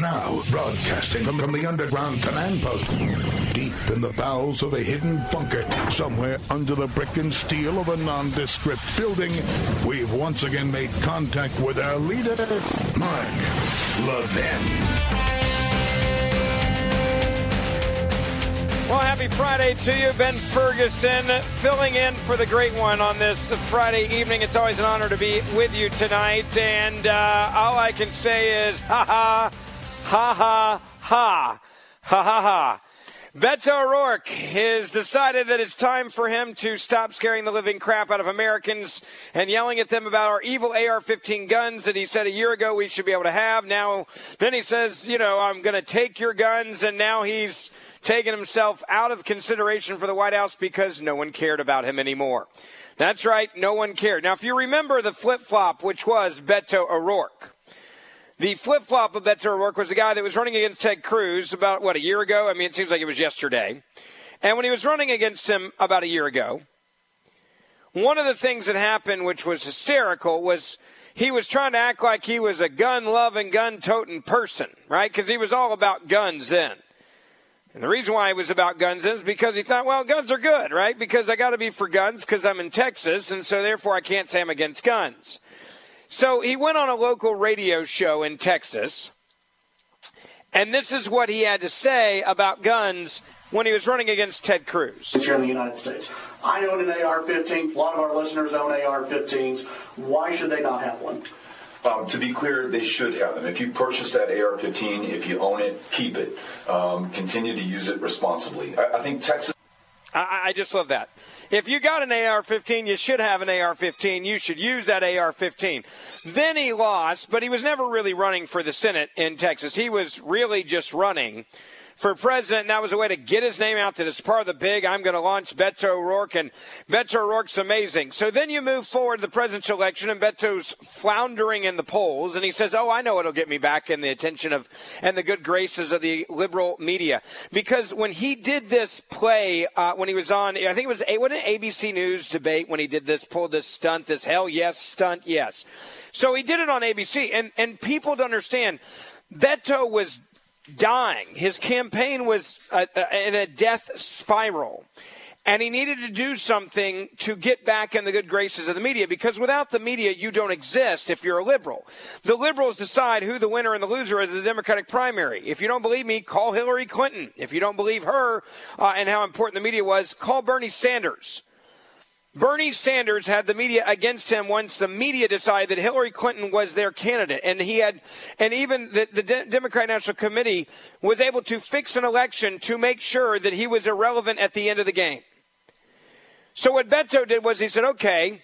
Now, broadcasting from, from the underground command post, deep in the bowels of a hidden bunker, somewhere under the brick and steel of a nondescript building, we've once again made contact with our leader, Mark Levin. Well, happy Friday to you. Ben Ferguson filling in for the great one on this Friday evening. It's always an honor to be with you tonight. And uh, all I can say is, ha ha, ha ha, ha, ha ha. Beto O'Rourke has decided that it's time for him to stop scaring the living crap out of Americans and yelling at them about our evil AR 15 guns that he said a year ago we should be able to have. Now, then he says, you know, I'm going to take your guns, and now he's taken himself out of consideration for the White House because no one cared about him anymore. That's right, no one cared. Now, if you remember the flip flop, which was Beto O'Rourke, the flip flop of Beto O'Rourke was the guy that was running against Ted Cruz about, what, a year ago? I mean, it seems like it was yesterday. And when he was running against him about a year ago, one of the things that happened, which was hysterical, was he was trying to act like he was a gun loving, gun toting person, right? Because he was all about guns then. And the reason why he was about guns is because he thought, well, guns are good, right? Because I got to be for guns because I'm in Texas, and so therefore I can't say I'm against guns. So he went on a local radio show in Texas, and this is what he had to say about guns when he was running against Ted Cruz. Here in the United States. I own an AR 15. A lot of our listeners own AR 15s. Why should they not have one? Um, to be clear, they should have them. If you purchase that AR-15, if you own it, keep it. Um, continue to use it responsibly. I, I think Texas. I, I, just love that. If you got an AR-15, you should have an AR-15. You should use that AR-15. Then he lost, but he was never really running for the Senate in Texas. He was really just running for president. And that was a way to get his name out there. Is part of the big, I'm going to launch Beto O'Rourke, and Beto O'Rourke's amazing. So then you move forward to the presidential election, and Beto's floundering in the polls, and he says, Oh, I know it'll get me back in the attention of and the good graces of the liberal media. Because when he did this play, uh, when he was on, I think it was what an ABC News debate when he did this, pulled this stunt, this hell yes stunt, yes. So he did it on ABC, and, and people to understand, Beto was dying. His campaign was a, a, in a death spiral. And he needed to do something to get back in the good graces of the media because without the media, you don't exist if you're a liberal. The liberals decide who the winner and the loser is of the Democratic primary. If you don't believe me, call Hillary Clinton. If you don't believe her uh, and how important the media was, call Bernie Sanders. Bernie Sanders had the media against him once the media decided that Hillary Clinton was their candidate. And he had, and even the, the De- Democrat National Committee was able to fix an election to make sure that he was irrelevant at the end of the game. So what Beto did was he said, okay,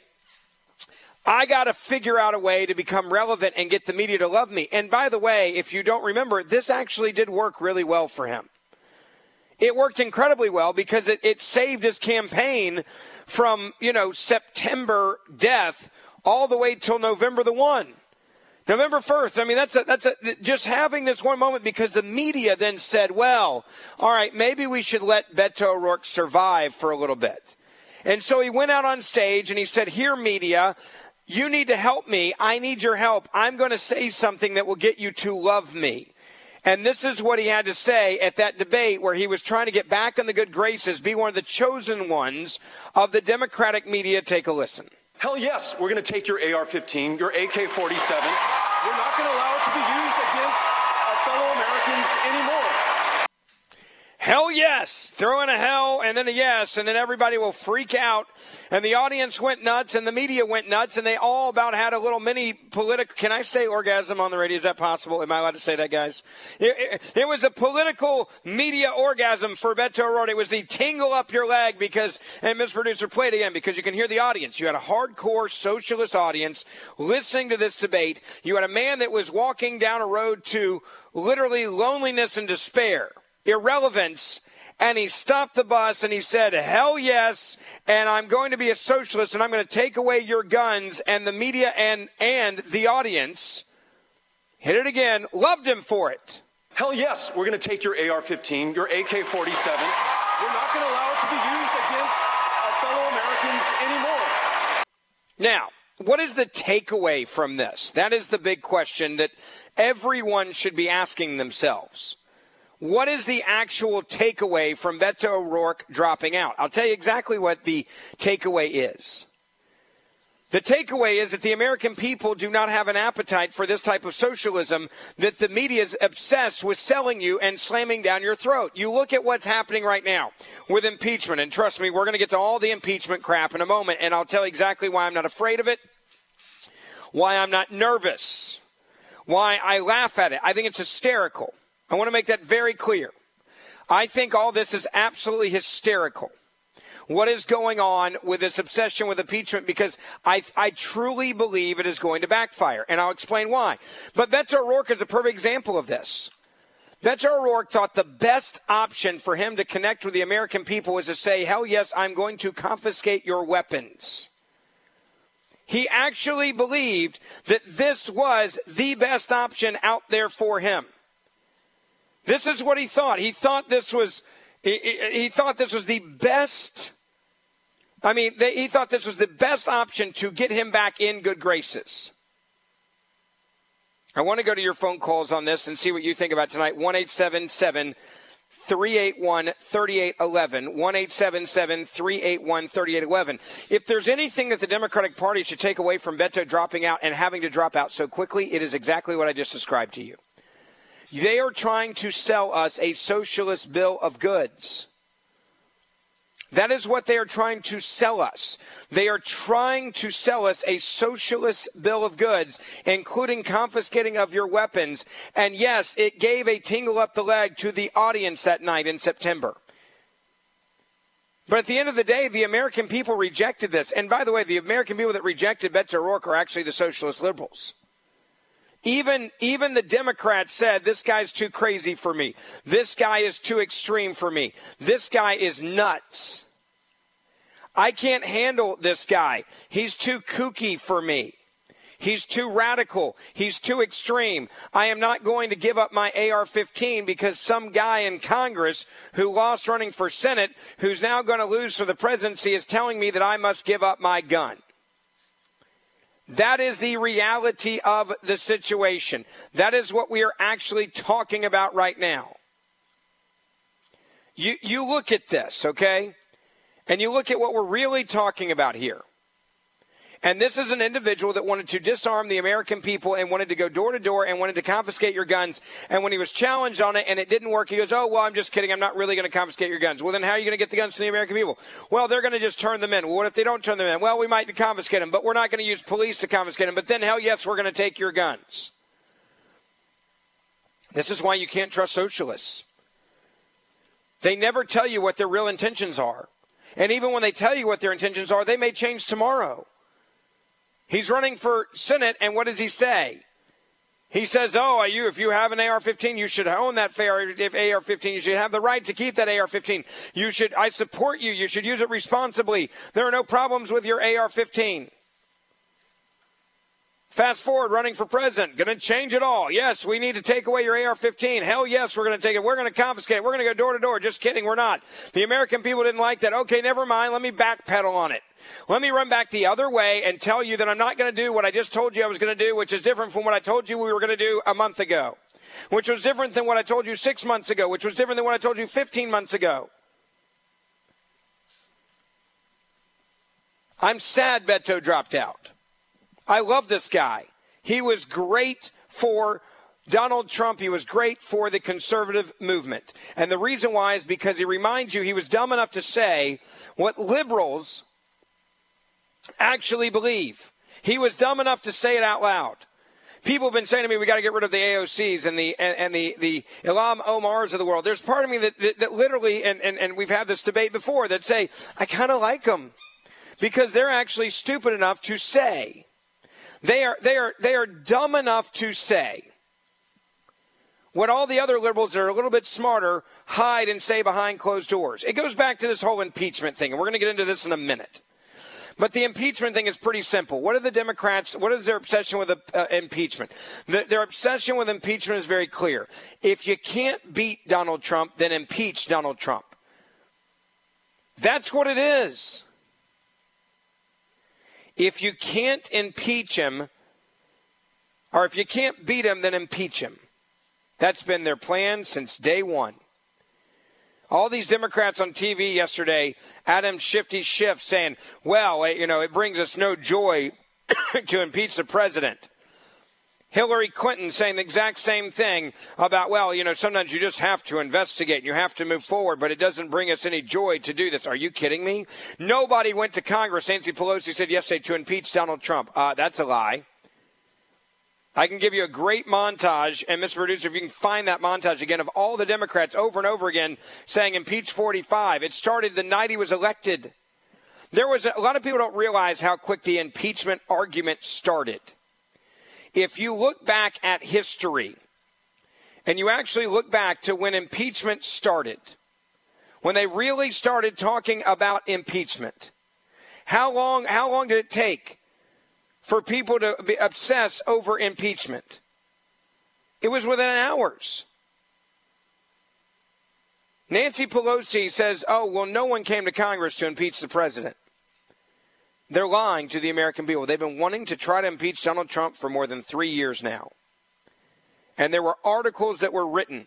I got to figure out a way to become relevant and get the media to love me. And by the way, if you don't remember, this actually did work really well for him. It worked incredibly well because it, it saved his campaign from, you know, September death all the way till November the 1. November 1st. I mean, that's a, that's a, just having this one moment because the media then said, well, all right, maybe we should let Beto O'Rourke survive for a little bit. And so he went out on stage and he said, here, media, you need to help me. I need your help. I'm going to say something that will get you to love me. And this is what he had to say at that debate where he was trying to get back in the good graces, be one of the chosen ones of the Democratic media. Take a listen. Hell yes, we're going to take your AR 15, your AK 47. We're not going to allow it to be used against our fellow Americans anymore. Hell yes. Throw in a hell and then a yes, and then everybody will freak out. And the audience went nuts, and the media went nuts, and they all about had a little mini political. Can I say orgasm on the radio? Is that possible? Am I allowed to say that, guys? It, it, it was a political media orgasm for Beto O'Rourke. It was the tingle up your leg because, and Miss Producer, play it again because you can hear the audience. You had a hardcore socialist audience listening to this debate. You had a man that was walking down a road to literally loneliness and despair irrelevance and he stopped the bus and he said, Hell yes, and I'm going to be a socialist and I'm going to take away your guns. And the media and, and the audience hit it again, loved him for it. Hell yes, we're going to take your AR 15, your AK 47. We're not going to allow it to be used against our fellow Americans anymore. Now, what is the takeaway from this? That is the big question that everyone should be asking themselves. What is the actual takeaway from Beto O'Rourke dropping out? I'll tell you exactly what the takeaway is. The takeaway is that the American people do not have an appetite for this type of socialism that the media is obsessed with selling you and slamming down your throat. You look at what's happening right now with impeachment, and trust me, we're going to get to all the impeachment crap in a moment, and I'll tell you exactly why I'm not afraid of it, why I'm not nervous, why I laugh at it. I think it's hysterical. I want to make that very clear. I think all this is absolutely hysterical. What is going on with this obsession with impeachment? Because I, I truly believe it is going to backfire, and I'll explain why. But Beto O'Rourke is a perfect example of this. Beto O'Rourke thought the best option for him to connect with the American people was to say, hell yes, I'm going to confiscate your weapons. He actually believed that this was the best option out there for him. This is what he thought. He thought this was he, he thought this was the best. I mean, they, he thought this was the best option to get him back in good graces. I want to go to your phone calls on this and see what you think about tonight. One eight seven seven. 381 3811. 1 381 3811. If there's anything that the Democratic Party should take away from Beto dropping out and having to drop out so quickly, it is exactly what I just described to you. They are trying to sell us a socialist bill of goods. That is what they are trying to sell us. They are trying to sell us a socialist bill of goods, including confiscating of your weapons. And yes, it gave a tingle up the leg to the audience that night in September. But at the end of the day, the American people rejected this. And by the way, the American people that rejected Beto O'Rourke are actually the socialist liberals. Even even the Democrats said this guy's too crazy for me. This guy is too extreme for me. This guy is nuts. I can't handle this guy. He's too kooky for me. He's too radical. He's too extreme. I am not going to give up my AR 15 because some guy in Congress who lost running for Senate, who's now going to lose for the presidency, is telling me that I must give up my gun. That is the reality of the situation. That is what we are actually talking about right now. You, you look at this, okay? And you look at what we're really talking about here. And this is an individual that wanted to disarm the American people and wanted to go door to door and wanted to confiscate your guns. And when he was challenged on it and it didn't work, he goes, Oh, well, I'm just kidding. I'm not really going to confiscate your guns. Well, then how are you going to get the guns to the American people? Well, they're going to just turn them in. Well, what if they don't turn them in? Well, we might confiscate them, but we're not going to use police to confiscate them. But then, hell yes, we're going to take your guns. This is why you can't trust socialists. They never tell you what their real intentions are. And even when they tell you what their intentions are, they may change tomorrow. He's running for Senate, and what does he say? He says, "Oh, you if you have an AR-15, you should own that AR-15. You should have the right to keep that AR-15. You should. I support you. You should use it responsibly. There are no problems with your AR-15." Fast forward, running for president, going to change it all. Yes, we need to take away your AR 15. Hell yes, we're going to take it. We're going to confiscate it. We're going to go door to door. Just kidding, we're not. The American people didn't like that. Okay, never mind. Let me backpedal on it. Let me run back the other way and tell you that I'm not going to do what I just told you I was going to do, which is different from what I told you we were going to do a month ago, which was different than what I told you six months ago, which was different than what I told you 15 months ago. I'm sad Beto dropped out. I love this guy. He was great for Donald Trump, he was great for the conservative movement. And the reason why is because he reminds you he was dumb enough to say what liberals actually believe. He was dumb enough to say it out loud. People have been saying to me, we got to get rid of the AOCs and the and, and the the Ilhan Omars of the world. There's part of me that, that, that literally, and, and, and we've had this debate before, that say, I kind of like them because they're actually stupid enough to say they are, they are, they are dumb enough to say, what all the other liberals that are a little bit smarter hide and say behind closed doors. It goes back to this whole impeachment thing, and we're going to get into this in a minute. But the impeachment thing is pretty simple. What are the Democrats? What is their obsession with uh, impeachment? The, their obsession with impeachment is very clear. If you can't beat Donald Trump, then impeach Donald Trump. That's what it is. If you can't impeach him, or if you can't beat him, then impeach him. That's been their plan since day one. All these Democrats on TV yesterday, Adam Shifty Schiff saying, well, you know, it brings us no joy to impeach the president. Hillary Clinton saying the exact same thing about, well, you know, sometimes you just have to investigate and you have to move forward, but it doesn't bring us any joy to do this. Are you kidding me? Nobody went to Congress. Nancy Pelosi said yesterday to impeach Donald Trump. Uh, that's a lie. I can give you a great montage, and Mr. Producer, if you can find that montage again of all the Democrats over and over again saying impeach 45. It started the night he was elected. There was a, a lot of people don't realize how quick the impeachment argument started. If you look back at history, and you actually look back to when impeachment started, when they really started talking about impeachment, how long, how long did it take for people to be obsess over impeachment. It was within hours. Nancy Pelosi says, oh, well, no one came to Congress to impeach the president. They're lying to the American people. They've been wanting to try to impeach Donald Trump for more than three years now. And there were articles that were written.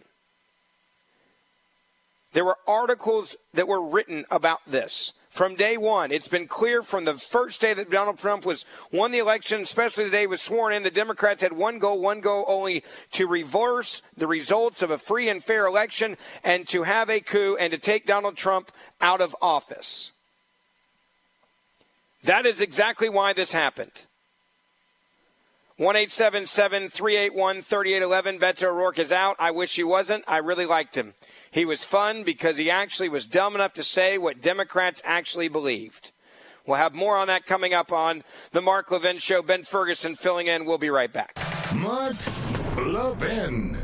There were articles that were written about this from day one. It's been clear from the first day that Donald Trump was won the election, especially the day he was sworn in, the Democrats had one goal, one goal only to reverse the results of a free and fair election and to have a coup and to take Donald Trump out of office. That is exactly why this happened. 1 381 3811. Beto O'Rourke is out. I wish he wasn't. I really liked him. He was fun because he actually was dumb enough to say what Democrats actually believed. We'll have more on that coming up on the Mark Levin Show. Ben Ferguson filling in. We'll be right back. Mark Levin.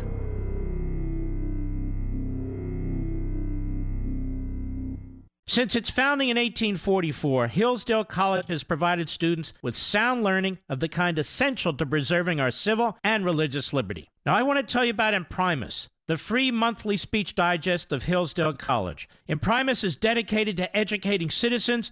Since its founding in 1844, Hillsdale College has provided students with sound learning of the kind essential to preserving our civil and religious liberty. Now, I want to tell you about Imprimis the free monthly speech digest of Hillsdale College. Imprimis is dedicated to educating citizens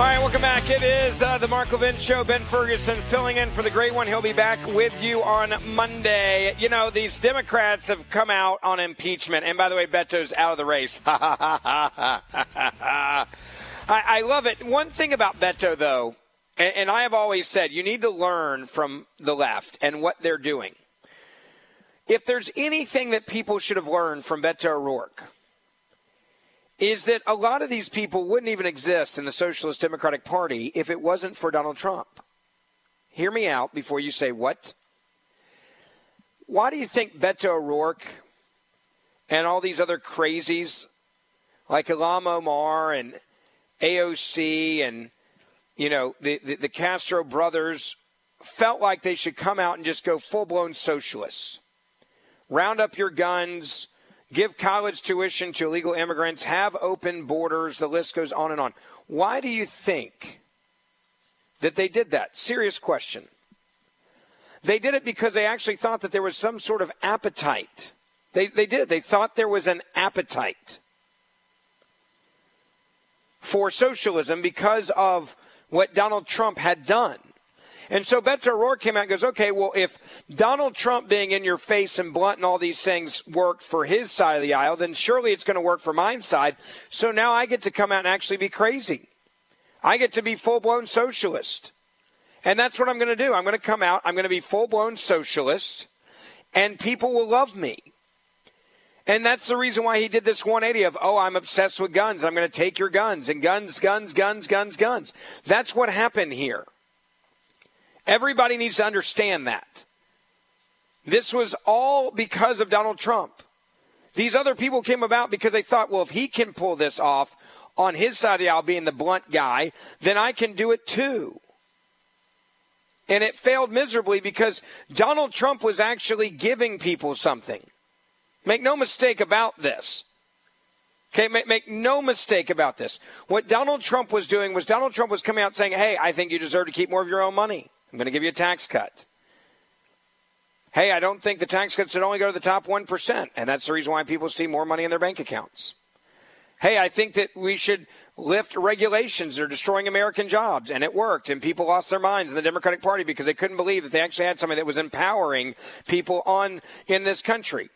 All right, welcome back. It is uh, the Mark Levin Show. Ben Ferguson filling in for the great one. He'll be back with you on Monday. You know, these Democrats have come out on impeachment. And by the way, Beto's out of the race. I, I love it. One thing about Beto, though, and, and I have always said, you need to learn from the left and what they're doing. If there's anything that people should have learned from Beto O'Rourke, is that a lot of these people wouldn't even exist in the Socialist Democratic Party if it wasn't for Donald Trump. Hear me out before you say what? Why do you think Beto O'Rourke and all these other crazies like Ilhan Omar and AOC and you know the, the, the Castro brothers felt like they should come out and just go full blown socialists? Round up your guns, give college tuition to illegal immigrants, have open borders, the list goes on and on. Why do you think that they did that? Serious question. They did it because they actually thought that there was some sort of appetite They, they did. They thought there was an appetite for socialism because of what Donald Trump had done. And so Beto O'Rourke came out and goes, okay, well, if Donald Trump being in your face and blunt and all these things worked for his side of the aisle, then surely it's going to work for my side. So now I get to come out and actually be crazy. I get to be full blown socialist. And that's what I'm going to do. I'm going to come out, I'm going to be full blown socialist, and people will love me. And that's the reason why he did this 180 of, oh, I'm obsessed with guns. I'm going to take your guns and guns, guns, guns, guns, guns. That's what happened here. Everybody needs to understand that. This was all because of Donald Trump. These other people came about because they thought, well, if he can pull this off on his side of the aisle, being the blunt guy, then I can do it too. And it failed miserably because Donald Trump was actually giving people something. Make no mistake about this. Okay, make, make, no mistake about this. What Donald Trump was doing was Donald Trump was coming out saying, hey, I think you deserve to keep more of your own money. I'm going to give you a tax cut. Hey, I don't think the tax cut should only go to the top 1%. And that's the reason why people see more money in their bank accounts. Hey, I think that we should lift regulations that are destroying American jobs. And it worked. And people lost their minds in the Democratic Party because they couldn't believe that they actually had something that was empowering people on in this country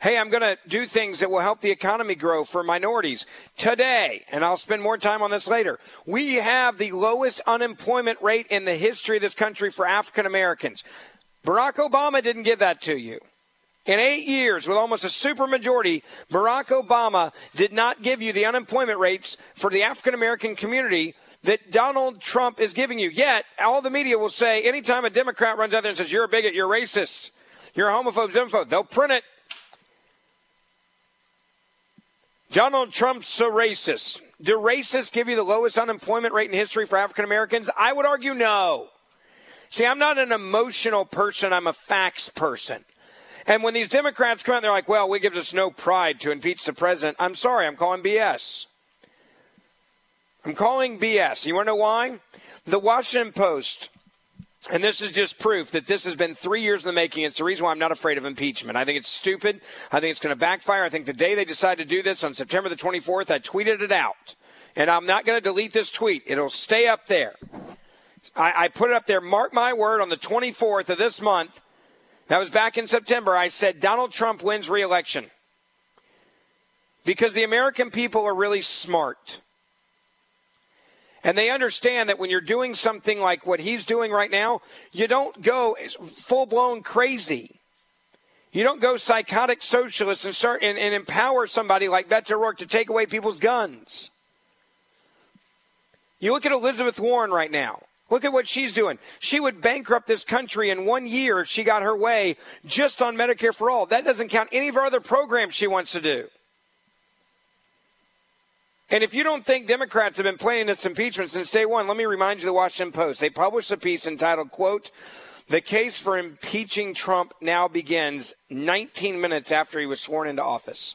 hey, I'm going to do things that will help the economy grow for minorities today, and I'll spend more time on this later. We have the lowest unemployment rate in the history of this country for African Americans. Barack Obama didn't give that to you. In eight years, with almost a supermajority, Barack Obama did not give you the unemployment rates for the African American community that Donald Trump is giving you. Yet, all the media will say anytime a Democrat runs out there and says, You're a bigot, you're racist, you're a homophobe, xenophobe, they'll print it Donald Trump's a racist. Do racists give you the lowest unemployment rate in history for African Americans? I would argue no. See, I'm not an emotional person, I'm a facts person. And when these Democrats come out, and they're like, well, it gives us no pride to impeach the president. I'm sorry, I'm calling BS. I'm calling BS. You want to know why? The Washington Post and this is just proof that this has been three years in the making. It's the reason why I'm not afraid of impeachment. I think it's stupid. I think it's going to backfire. I think the day they decide to do this on September the 24th, I tweeted it out. And I'm not going to delete this tweet. It'll stay up there. I, I put it up there. Mark my word on the 24th of this month. That was back in September. I said Donald Trump wins reelection. Because the American people are really smart. And they understand that when you're doing something like what he's doing right now, you don't go full blown crazy. You don't go psychotic socialist and start and, and empower somebody like Beto O'Rourke to take away people's guns. You look at Elizabeth Warren right now. Look at what she's doing. She would bankrupt this country in one year if she got her way just on Medicare for all. That doesn't count any of her other programs she wants to do. And if you don't think Democrats have been planning this impeachment since day one, let me remind you the Washington Post. They published a piece entitled, quote, the case for impeaching Trump now begins 19 minutes after he was sworn into office.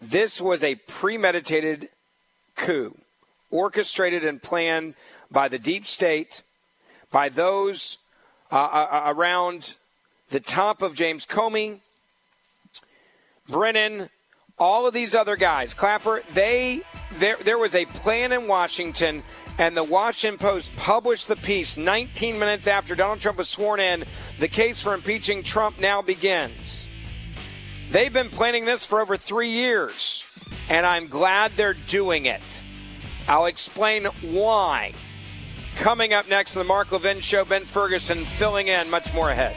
This was a premeditated coup, orchestrated and planned by the deep state, by those uh, uh, uh around the top of James Comey, Brennan, all of these other guys, Clapper, they there there was a plan in Washington and the Washington Post published the piece 19 minutes after Donald Trump was sworn in. The case for impeaching Trump now begins. They've been planning this for over 3 years, and I'm glad they're doing it. I'll explain why. Coming up next on the Mark Levin Show, Ben Ferguson filling in much more ahead.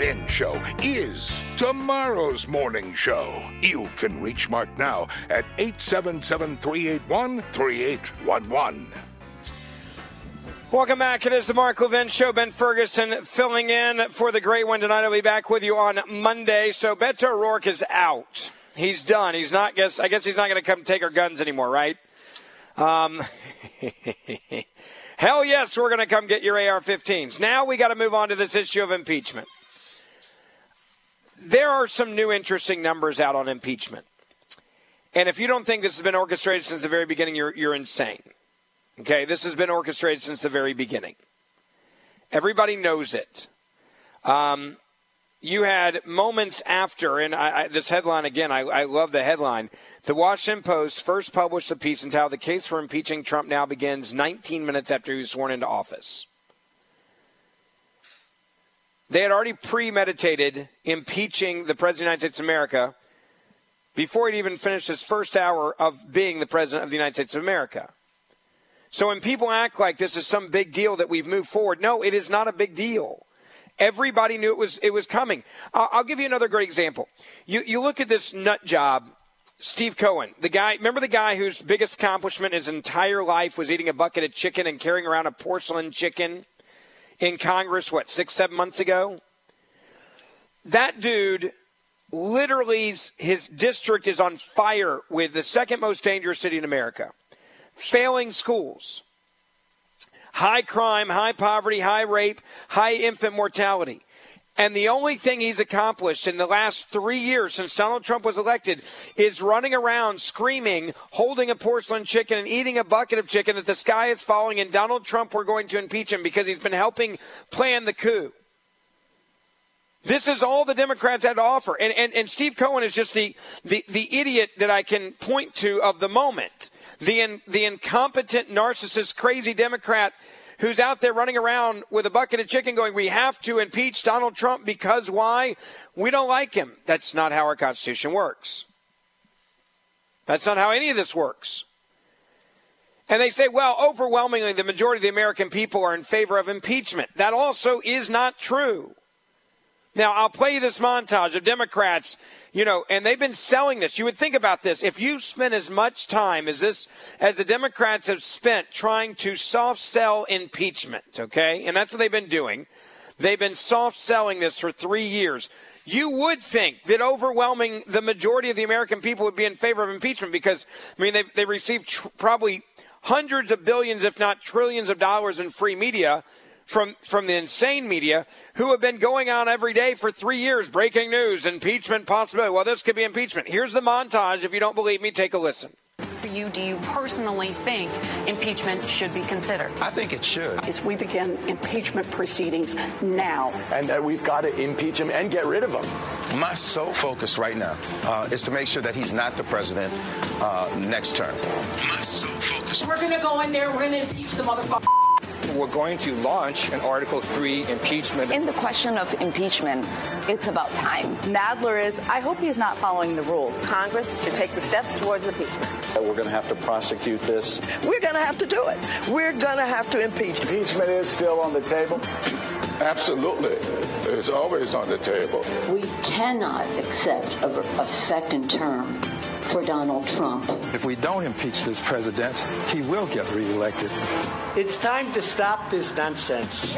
Levin Show is tomorrow's morning show. You can reach Mark now at 877 381 3811. Welcome back. It is the Mark Levin Show. Ben Ferguson filling in for the great one tonight. I'll be back with you on Monday. So Beto O'Rourke is out. He's done. He's not. Guess I guess he's not going to come take our guns anymore, right? Um, hell yes, we're going to come get your AR-15s. Now we got to move on to this issue of impeachment. There are some new interesting numbers out on impeachment, and if you don't think this has been orchestrated since the very beginning, you're you're insane. Okay, this has been orchestrated since the very beginning. Everybody knows it. Um, you had moments after, and I, I, this headline again, I, I love the headline. The Washington Post first published a piece entitled The Case for Impeaching Trump Now Begins 19 minutes after he was sworn into office. They had already premeditated impeaching the President of the United States of America before he'd even finished his first hour of being the President of the United States of America. So when people act like this is some big deal that we've moved forward, no, it is not a big deal. Everybody knew it was it was coming. I'll, I'll give you another great example. You you look at this nut job, Steve Cohen, the guy. Remember the guy whose biggest accomplishment in his entire life was eating a bucket of chicken and carrying around a porcelain chicken in Congress. What six seven months ago? That dude literally his district is on fire with the second most dangerous city in America failing schools, high crime, high poverty, high rape, high infant mortality. And the only thing he's accomplished in the last three years since Donald Trump was elected is running around screaming, holding a porcelain chicken, and eating a bucket of chicken that the sky is falling, and Donald Trump, we're going to impeach him because he's been helping plan the coup. This is all the Democrats had to offer. And, and, and Steve Cohen is just the, the, the idiot that I can point to of the moment the, in, the incompetent, narcissist, crazy Democrat who's out there running around with a bucket of chicken going, we have to impeach Donald Trump because why? We don't like him. That's not how our Constitution works. That's not how any of this works. And they say, well, overwhelmingly, the majority of the American people are in favor of impeachment. That also is not true. Now, I'll play you this montage of Democrats you know, and they've been selling this. You would think about this. If you spent as much time as this, as the Democrats have spent trying to soft sell impeachment, okay? And that's what they've been doing. They've been soft selling this for three years. You would think that overwhelming the majority of the American people would be in favor of impeachment because, I mean, they've, they received tr- probably hundreds of billions, if not trillions of dollars in free media from, from the insane media who have been going on every day for three years, breaking news, impeachment possibility. Well, this could be impeachment. Here's the montage. If you don't believe me, take a listen. For you, do you personally think impeachment should be considered? I think it should. Is we begin impeachment proceedings now. And that we've got to impeach him and get rid of him. My sole focus right now uh, is to make sure that he's not the president uh, next term. My sole focus. We're going to go in there, we're going to impeach the motherfucker we're going to launch an Article 3 impeachment. In the question of impeachment, it's about time. Nadler is, I hope he's not following the rules. Congress should take the steps towards impeachment. We're going to have to prosecute this. We're going to have to do it. We're going to have to impeach. Impeachment is still on the table. Absolutely. It's always on the table. We cannot accept a, a second term for Donald Trump. If we don't impeach this president, he will get reelected. It's time to stop this nonsense.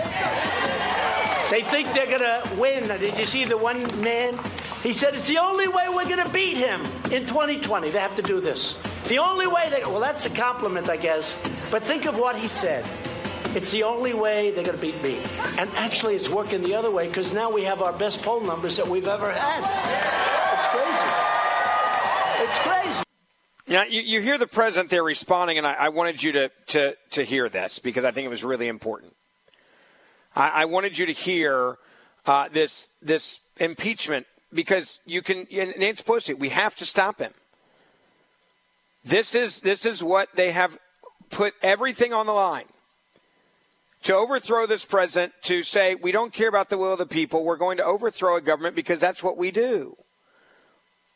They think they're going to win. Did you see the one man? He said it's the only way we're going to beat him in 2020. They have to do this. The only way they, well, that's a compliment, I guess. But think of what he said. It's the only way they're going to beat me. And actually, it's working the other way because now we have our best poll numbers that we've ever had. It's crazy. It's crazy. Now, you, you hear the president there responding, and I, I wanted you to, to, to hear this because I think it was really important. I, I wanted you to hear uh, this, this impeachment because you can, Nancy Pelosi, we have to stop him. This is, this is what they have put everything on the line to overthrow this president, to say, we don't care about the will of the people. We're going to overthrow a government because that's what we do.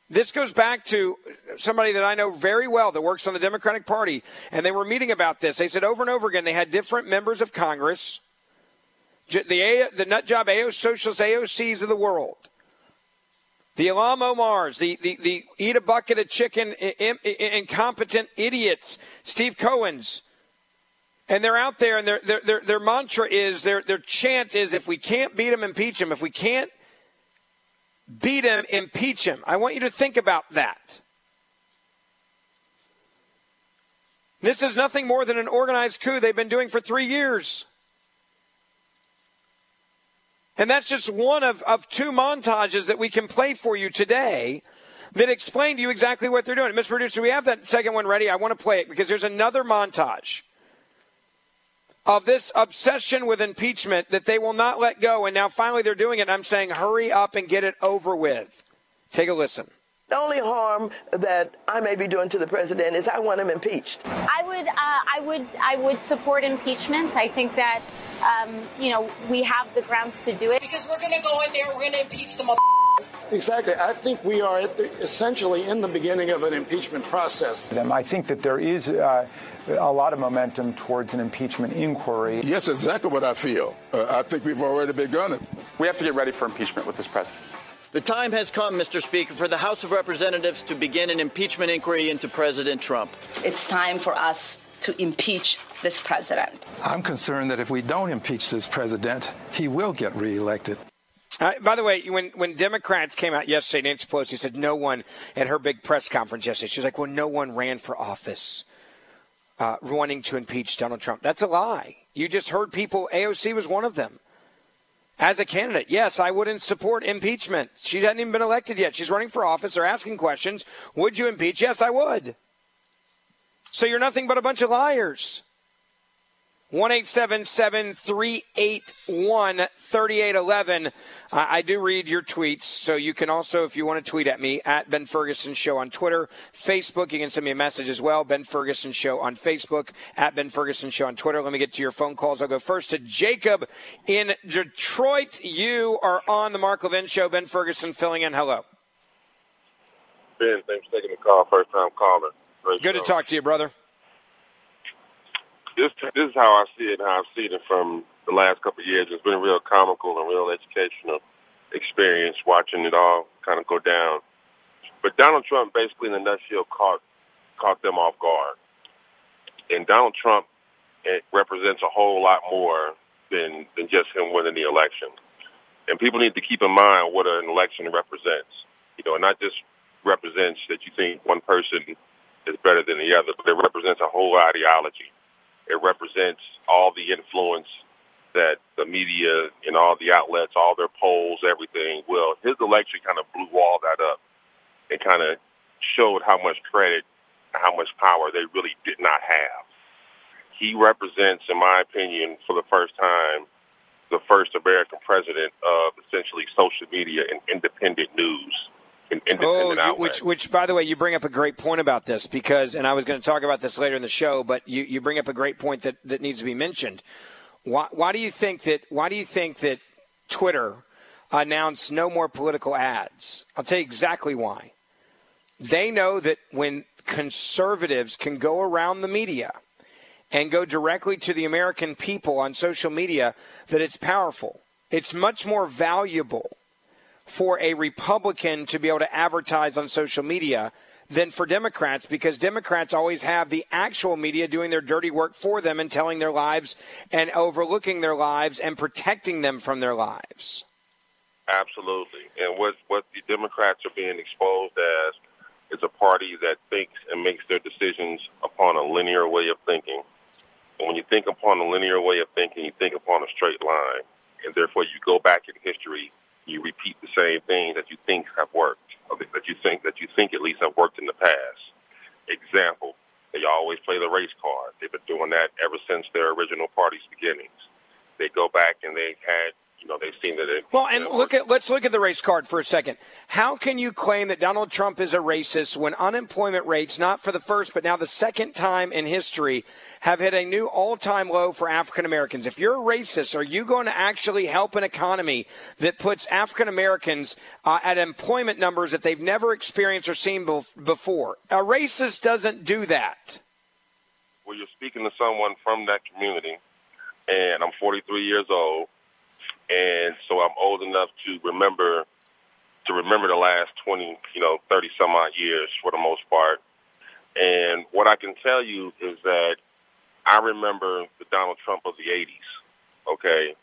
This goes back to somebody that I know very well that works on the Democratic Party, and they were meeting about this. They said over and over again they had different members of Congress, the, the nut job AO socialist AOCs of the world, the Ilhan Omars, the, the, the eat a bucket of chicken incompetent idiots, Steve Cohen's, and they're out there, and their, their, their, their mantra is, their, their chant is, if we can't beat them, impeach them. If we can't beat him, impeach him. I want you to think about that. This is nothing more than an organized coup they've been doing for three years. And that's just one of, of two montages that we can play for you today that explain to you exactly what they're doing. Mr. Producer, we have that second one ready. I want to play it because there's another montage of this obsession with impeachment that they will not let go. And now finally they're doing it. I'm saying, hurry up and get it over with. Take a listen. The only harm that I may be doing to the president is I want him impeached. I would, uh, I would, I would support impeachment. I think that, um, you know, we have the grounds to do it because we're going to go in there, we're going to impeach them. Exactly. I think we are the, essentially in the beginning of an impeachment process. I think that there is uh, a lot of momentum towards an impeachment inquiry. Yes, exactly what I feel. Uh, I think we've already begun it. We have to get ready for impeachment with this president. The time has come, Mr. Speaker, for the House of Representatives to begin an impeachment inquiry into President Trump. It's time for us to impeach this president. I'm concerned that if we don't impeach this president, he will get reelected. Uh, by the way, when, when Democrats came out yesterday, Nancy Pelosi said no one at her big press conference yesterday. She was like, "Well, no one ran for office, uh, wanting to impeach Donald Trump." That's a lie. You just heard people. AOC was one of them. As a candidate, yes, I wouldn't support impeachment. She hasn't even been elected yet. She's running for office. They're asking questions. Would you impeach? Yes, I would. So you're nothing but a bunch of liars. 1 381 3811. I do read your tweets, so you can also, if you want to tweet at me, at Ben Ferguson Show on Twitter, Facebook. You can send me a message as well, Ben Ferguson Show on Facebook, at Ben Ferguson Show on Twitter. Let me get to your phone calls. I'll go first to Jacob in Detroit. You are on the Mark Levin Show. Ben Ferguson filling in. Hello. Ben, thanks for taking the call. First time caller. Great Good show. to talk to you, brother this this is how I see it. How I've seen it from the last couple of years. It's been a real comical and real educational experience watching it all kind of go down. But Donald Trump, basically in a nutshell, caught caught them off guard. And Donald Trump it represents a whole lot more than than just him winning the election. And people need to keep in mind what an election represents. You know, not just represents that you think one person is better than the other, but it represents a whole ideology. It represents all the influence that the media and all the outlets, all their polls, everything. Well, his election kind of blew all that up and kind of showed how much credit how much power they really did not have. He represents, in my opinion, for the first time, the first American president of essentially social media and independent news oh, which, which, by the way, you bring up a great point about this because, and I was going to talk about this later in the show, but you, you bring up a great point that, that needs to be mentioned. Why, why do you think that? Why do you think that Twitter announced no more political ads? I'll tell you exactly why. They know that when conservatives can go around the media and go directly to the American people on social media, that it's powerful. It's much more valuable for a Republican to be able to advertise on social media than for Democrats because Democrats always have the actual media doing their dirty work for them and telling their lives and overlooking their lives and protecting them from their lives. Absolutely. And what what the Democrats are being exposed as is a party that thinks and makes their decisions upon a linear way of thinking. And when you think upon a linear way of thinking, you think upon a straight line. And therefore you go back in history, you repeat the same things that you think have worked, that you think that you think at least have worked in the past. Example, they always play the race card. They've been doing that ever since their original party's beginnings. They go back and they had you know, they've seen that. It, well, and look at let's look at the race card for a second. How can you claim that Donald Trump is a racist when unemployment rates, not for the first but now the second time in history, have hit a new all-time low for African Americans? If you're a racist, are you going to actually help an economy that puts African Americans uh, at employment numbers that they've never experienced or seen before? A racist doesn't do that. Well, you're speaking to someone from that community, and I'm 43 years old and so I'm old enough to remember to remember the last 20, you know, 30 some odd years for the most part. And what I can tell you is that I remember the Donald Trump of the 80s, okay?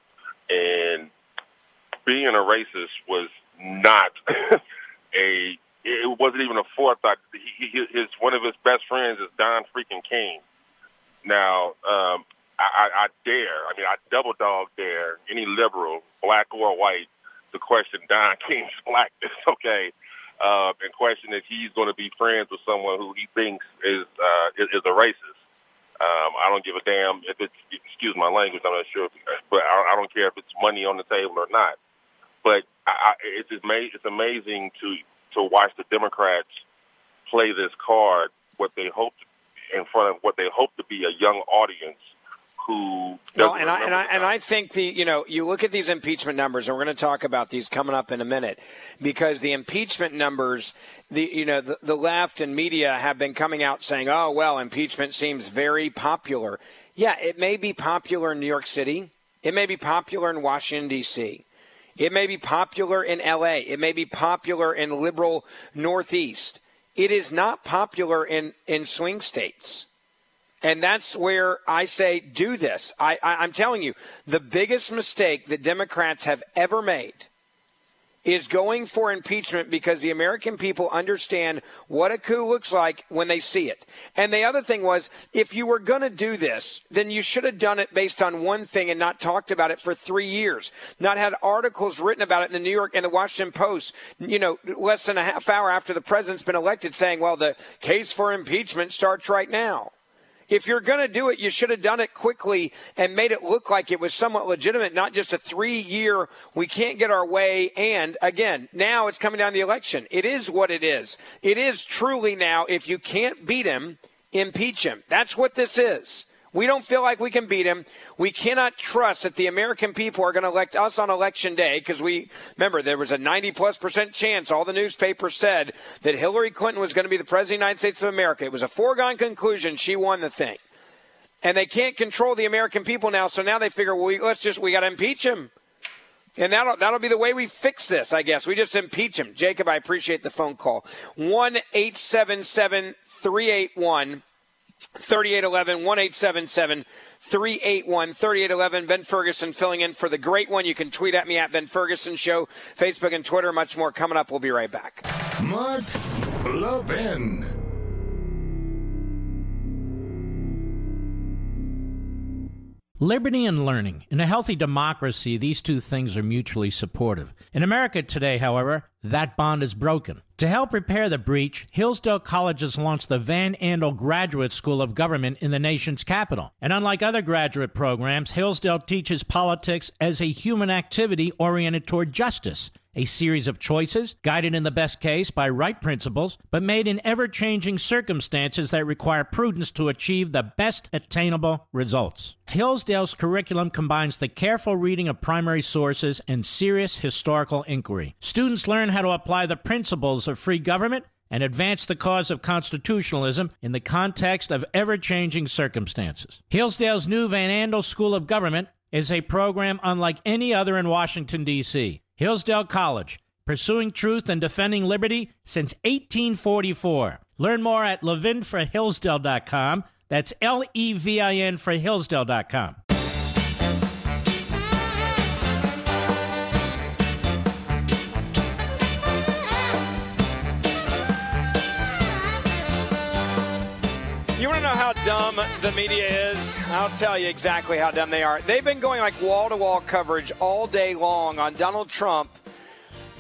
And being a racist was not a it wasn't even a forethought. He, his one of his best friends is Don freaking King. Now, um, I, I, dare, I mean, I double dog dare any liberal, black or white, to question Don King's blackness, okay? Uh, and question if he's going to be friends with someone who he thinks is uh, is, is a racist. Um, I don't give a damn if it's excuse my language. I'm not sure, if, but I, I don't care if it's money on the table or not. But I, I, it's it's amazing to to watch the Democrats play this card. What they hope to, in front of what they hope to be a young audience who no, and I and I, and I think the you know you look at these impeachment numbers, and we're going to talk about these coming up in a minute, because the impeachment numbers, the you know the, the left and media have been coming out saying, oh well, impeachment seems very popular. Yeah, it may be popular in New York City, it may be popular in Washington D.C. It may be popular in LA. It may be popular in liberal Northeast. It is not popular in, in swing states. And that's where I say, do this. I, I, am telling you, the biggest mistake that Democrats have ever made is going for impeachment because the American people understand what a coup looks like when they see it. And the other thing was, if you were going to do this, then you should have done it based on one thing and not talked about it for three years. Not had articles written about it in the New York and the Washington Post, you know, less than a half hour after the president's been elected saying, well, the case for impeachment starts right now. If you're going to do it, you should have done it quickly and made it look like it was somewhat legitimate, not just a three year, we can't get our way. And again, now it's coming down the election. It is what it is. It is truly now, if you can't beat him, impeach him. That's what this is. We don't feel like we can beat him. We cannot trust that the American people are going to elect us on election day because we remember there was a 90 plus percent chance. All the newspapers said that Hillary Clinton was going to be the president of the United States of America. It was a foregone conclusion. She won the thing. And they can't control the American people now. So now they figure, well, we, let's just, we got to impeach him. And that'll, that'll be the way we fix this, I guess. We just impeach him. Jacob, I appreciate the phone call. 1 877 381 3811 1877 381 3811. Ben Ferguson filling in for the great one. You can tweet at me at Ben Ferguson Show, Facebook and Twitter. Much more coming up. We'll be right back. Mark Levin. Liberty and learning. In a healthy democracy, these two things are mutually supportive. In America today, however, that bond is broken. To help repair the breach, Hillsdale College has launched the Van Andel Graduate School of Government in the nation's capital. And unlike other graduate programs, Hillsdale teaches politics as a human activity oriented toward justice a series of choices, guided in the best case by right principles, but made in ever changing circumstances that require prudence to achieve the best attainable results. Hillsdale's curriculum combines the careful reading of primary sources and serious historical inquiry. Students learn how to apply the principles of free government and advance the cause of constitutionalism in the context of ever changing circumstances. Hillsdale's new Van Andel School of Government is a program unlike any other in Washington, D.C. Hillsdale College, pursuing truth and defending liberty since 1844. Learn more at levinforhillsdale.com. That's L E V I N for Hillsdale.com. dumb the media is? I'll tell you exactly how dumb they are. They've been going like wall to wall coverage all day long on Donald Trump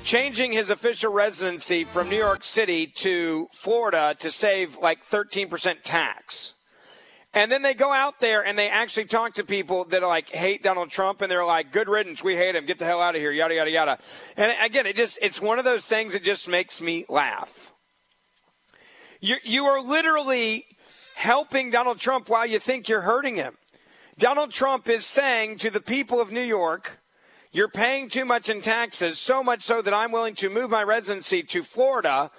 changing his official residency from New York City to Florida to save like 13% tax. And then they go out there and they actually talk to people that like hate Donald Trump and they're like, good riddance, we hate him, get the hell out of here, yada, yada, yada. And again, it just, it's one of those things that just makes me laugh. You, you are literally helping Donald Trump while you think you're hurting him. Donald Trump is saying to the people of New York, you're paying too much in taxes, so much so that I'm willing to move my residency to Florida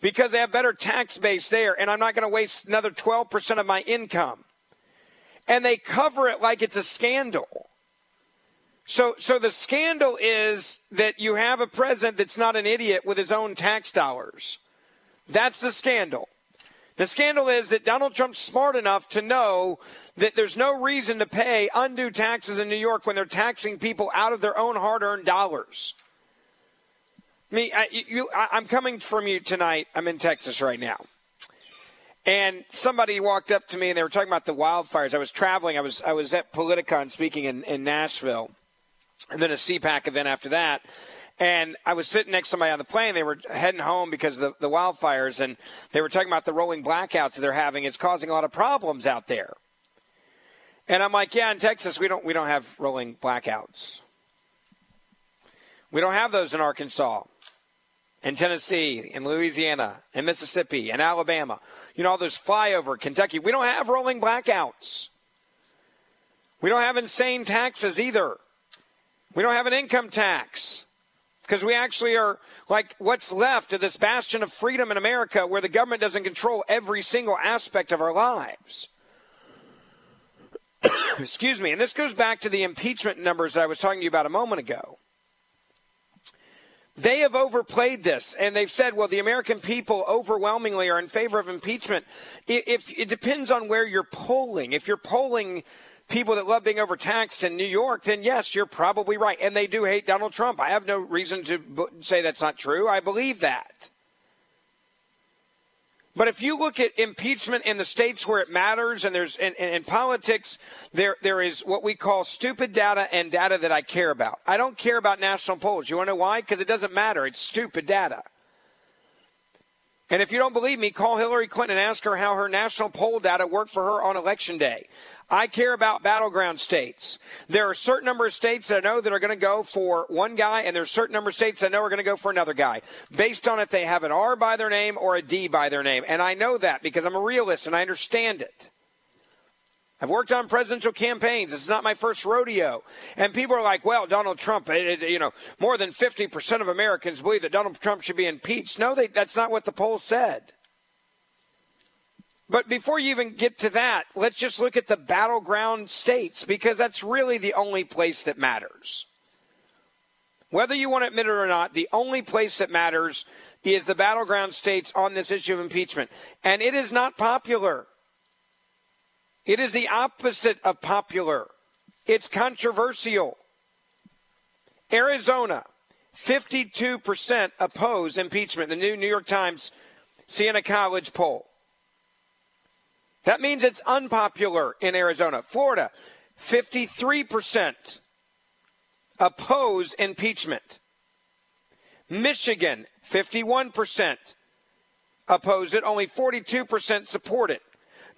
because they have better tax base there, and I'm not going to waste another 12% of my income. And they cover it like it's a scandal. So, so the scandal is that you have a president that's not an idiot with his own tax dollars. That's the scandal. The scandal is that Donald Trump's smart enough to know that there's no reason to pay undue taxes in New York when they're taxing people out of their own hard earned dollars. Me, I, you, I, I'm coming from you tonight. I'm in Texas right now. And somebody walked up to me and they were talking about the wildfires. I was traveling. I was I was at Politicon speaking in, in Nashville, and then a CPAC event after that. And I was sitting next to somebody on the plane. They were heading home because of the, the wildfires, and they were talking about the rolling blackouts that they're having. It's causing a lot of problems out there. And I'm like, yeah, in Texas we don't we don't have rolling blackouts. We don't have those in Arkansas, in Tennessee, in Louisiana, in Mississippi, in Alabama. You know all those flyover Kentucky. We don't have rolling blackouts. We don't have insane taxes either. We don't have an income tax because we actually are like what's left of this bastion of freedom in America where the government doesn't control every single aspect of our lives. Excuse me. And this goes back to the impeachment numbers I was talking to you about a moment ago. They have overplayed this, and they've said, well, the American people overwhelmingly are in favor of impeachment. If, it depends on where you're polling. If you're polling people that love being overtaxed in New York, then yes, you're probably right. And they do hate Donald Trump. I have no reason to say that's not true. I believe that. But if you look at impeachment in the states where it matters, and there's in, in, in, politics, there there is what we call stupid data and data that I care about. I don't care about national polls. You want to know why? Because it doesn't matter. It's stupid data. And if you don't believe me, call Hillary Clinton and ask her how her national poll data worked for her on election day. I care about battleground states. There are a certain number of states that I know that are going to go for one guy, and there's a certain number of states I know are going to go for another guy, based on if they have an R by their name or a D by their name. And I know that because I'm a realist and I understand it. I've worked on presidential campaigns. This is not my first rodeo. And people are like, well, Donald Trump, it, it, you know, more than 50% of Americans believe that Donald Trump should be impeached. No, they, that's not what the poll said. But before you even get to that, let's just look at the battleground states because that's really the only place that matters. Whether you want to admit it or not, the only place that matters is the battleground states on this issue of impeachment. And it is not popular. It is the opposite of popular. It's controversial. Arizona, 52% oppose impeachment. The new New York Times Siena College poll. That means it's unpopular in Arizona. Florida, 53% oppose impeachment. Michigan, 51% oppose it, only 42% support it.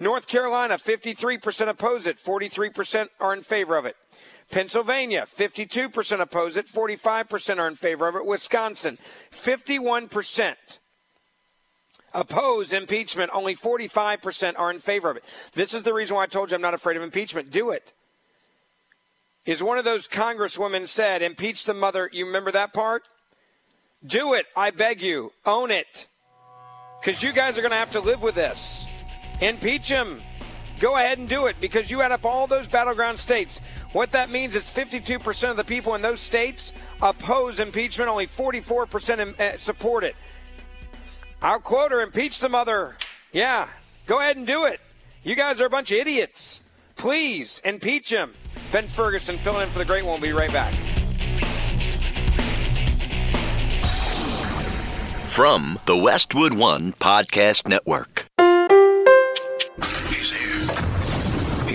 North Carolina, 53% oppose it, 43% are in favor of it. Pennsylvania, 52% oppose it, 45% are in favor of it. Wisconsin, 51% oppose impeachment. Only 45% are in favor of it. This is the reason why I told you I'm not afraid of impeachment. Do it. Is one of those congresswomen said, impeach the mother. You remember that part? Do it. I beg you. Own it. Because you guys are going to have to live with this. Impeach him. Go ahead and do it because you add up all those battleground states. What that means is 52% of the people in those states oppose impeachment, only 44% uh, support it. I'll quote her, impeach the mother. Yeah, go ahead and do it. You guys are a bunch of idiots. Please impeach him. Ben Ferguson filling in for the great one. We'll be right back. From the Westwood One Podcast Network.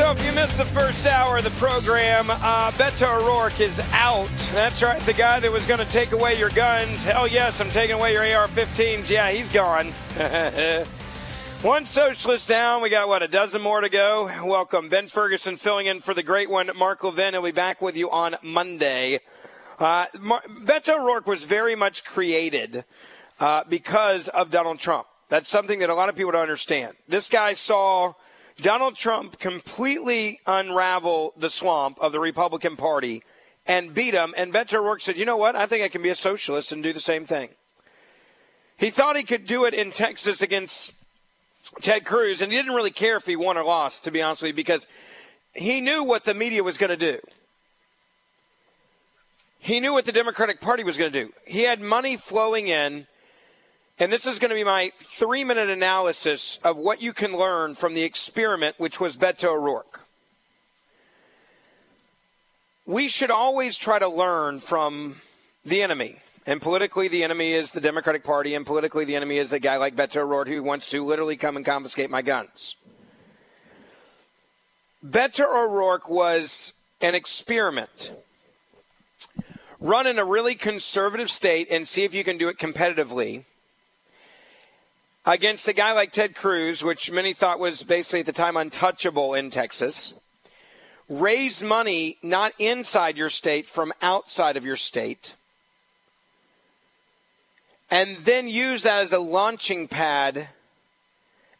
So, if you missed the first hour of the program, uh, Beto O'Rourke is out. That's right, the guy that was going to take away your guns. Hell yes, I'm taking away your AR 15s. Yeah, he's gone. One socialist down. We got, what, a dozen more to go? Welcome. Ben Ferguson filling in for the great one, Mark Levin. He'll be back with you on Monday. Uh, Mar- Beto O'Rourke was very much created uh, because of Donald Trump. That's something that a lot of people don't understand. This guy saw Donald Trump completely unravel the swamp of the Republican Party and beat him. And Beto O'Rourke said, you know what? I think I can be a socialist and do the same thing. He thought he could do it in Texas against Ted Cruz, and he didn't really care if he won or lost, to be honest with you, because he knew what the media was going to do. He knew what the Democratic Party was going to do. He had money flowing in, and this is going to be my three minute analysis of what you can learn from the experiment, which was Beto O'Rourke. We should always try to learn from the enemy. And politically, the enemy is the Democratic Party, and politically, the enemy is a guy like Beto O'Rourke who wants to literally come and confiscate my guns. Beto O'Rourke was an experiment. Run in a really conservative state and see if you can do it competitively against a guy like Ted Cruz, which many thought was basically at the time untouchable in Texas. Raise money not inside your state, from outside of your state and then use that as a launching pad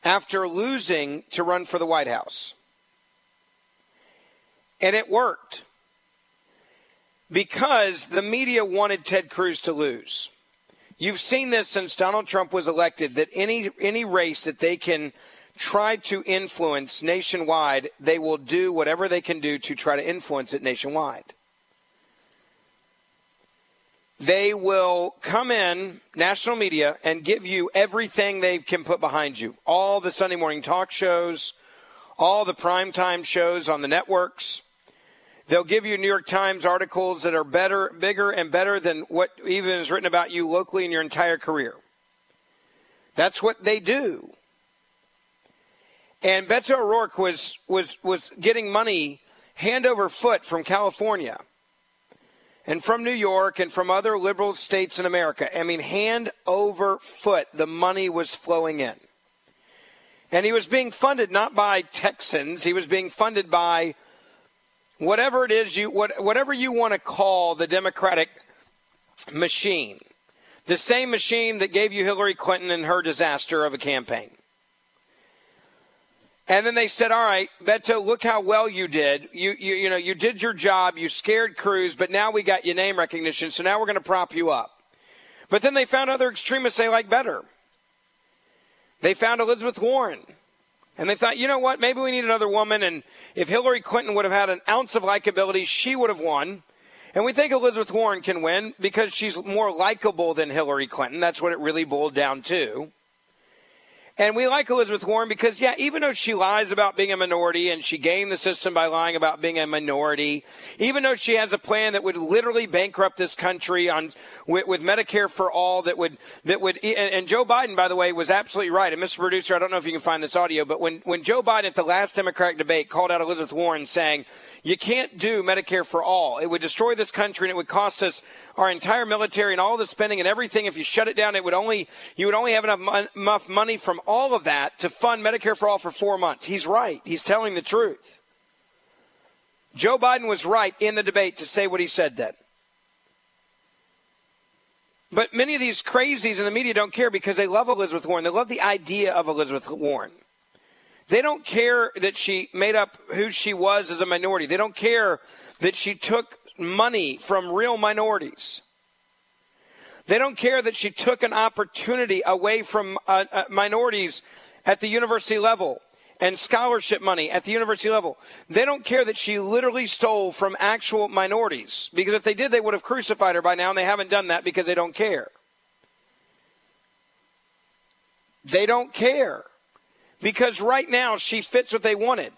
after losing to run for the White House. And it worked because the media wanted Ted Cruz to lose. You've seen this since Donald Trump was elected that any any race that they can try to influence nationwide, they will do whatever they can do to try to influence it nationwide they will come in, national media, and give you everything they can put behind you. All the Sunday morning talk shows, all the primetime shows on the networks. They'll give you New York Times articles that are better, bigger, and better than what even is written about you locally in your entire career. That's what they do. And Beto O'Rourke was was was getting money hand over foot from California and from New York and from other liberal states in America. I mean, hand over foot, the money was flowing in. And he was being funded not by Texans, he was being funded by whatever it is you what, whatever you want to call the Democratic machine. The same machine that gave you Hillary Clinton and her disaster of a campaign. And then they said, "All right, Beto, look how well you did. You, you, you know, you did your job. You scared Cruz, but now we got your name recognition, so now we're going to prop you up." But then they found other extremists they like better. They found Elizabeth Warren, and they thought, you know what? Maybe we need another woman. And if Hillary Clinton would have had an ounce of likability, she would have won. And we think Elizabeth Warren can win because she's more likable than Hillary Clinton. That's what it really boiled down to. And we like Elizabeth Warren because, yeah, even though she lies about being a minority and she gained the system by lying about being a minority, even though she has a plan that would literally bankrupt this country on with, with Medicare for all, that would that would, and, and, Joe Biden, by the way, was absolutely right. And Mr. Producer, I don't know if you can find this audio, but when when Joe Biden at the last Democratic debate called out Elizabeth Warren, saying you can't do Medicare for all. It would destroy this country and it would cost us our entire military and all the spending and everything. If you shut it down, it would only you would only have enough, money from all of that to fund Medicare for all for four months. He's right. He's telling the truth. Joe Biden was right in the debate to say what he said then. But many of these crazies in the media don't care because they love Elizabeth Warren. They love the idea of Elizabeth Warren. They don't care that she made up who she was as a minority. They don't care that she took money from real minorities. They don't care that she took an opportunity away from uh, uh, minorities at the university level and scholarship money at the university level. They don't care that she literally stole from actual minorities because if they did, they would have crucified her by now, and they haven't done that because they don't care. They don't care because right now she fits what they wanted.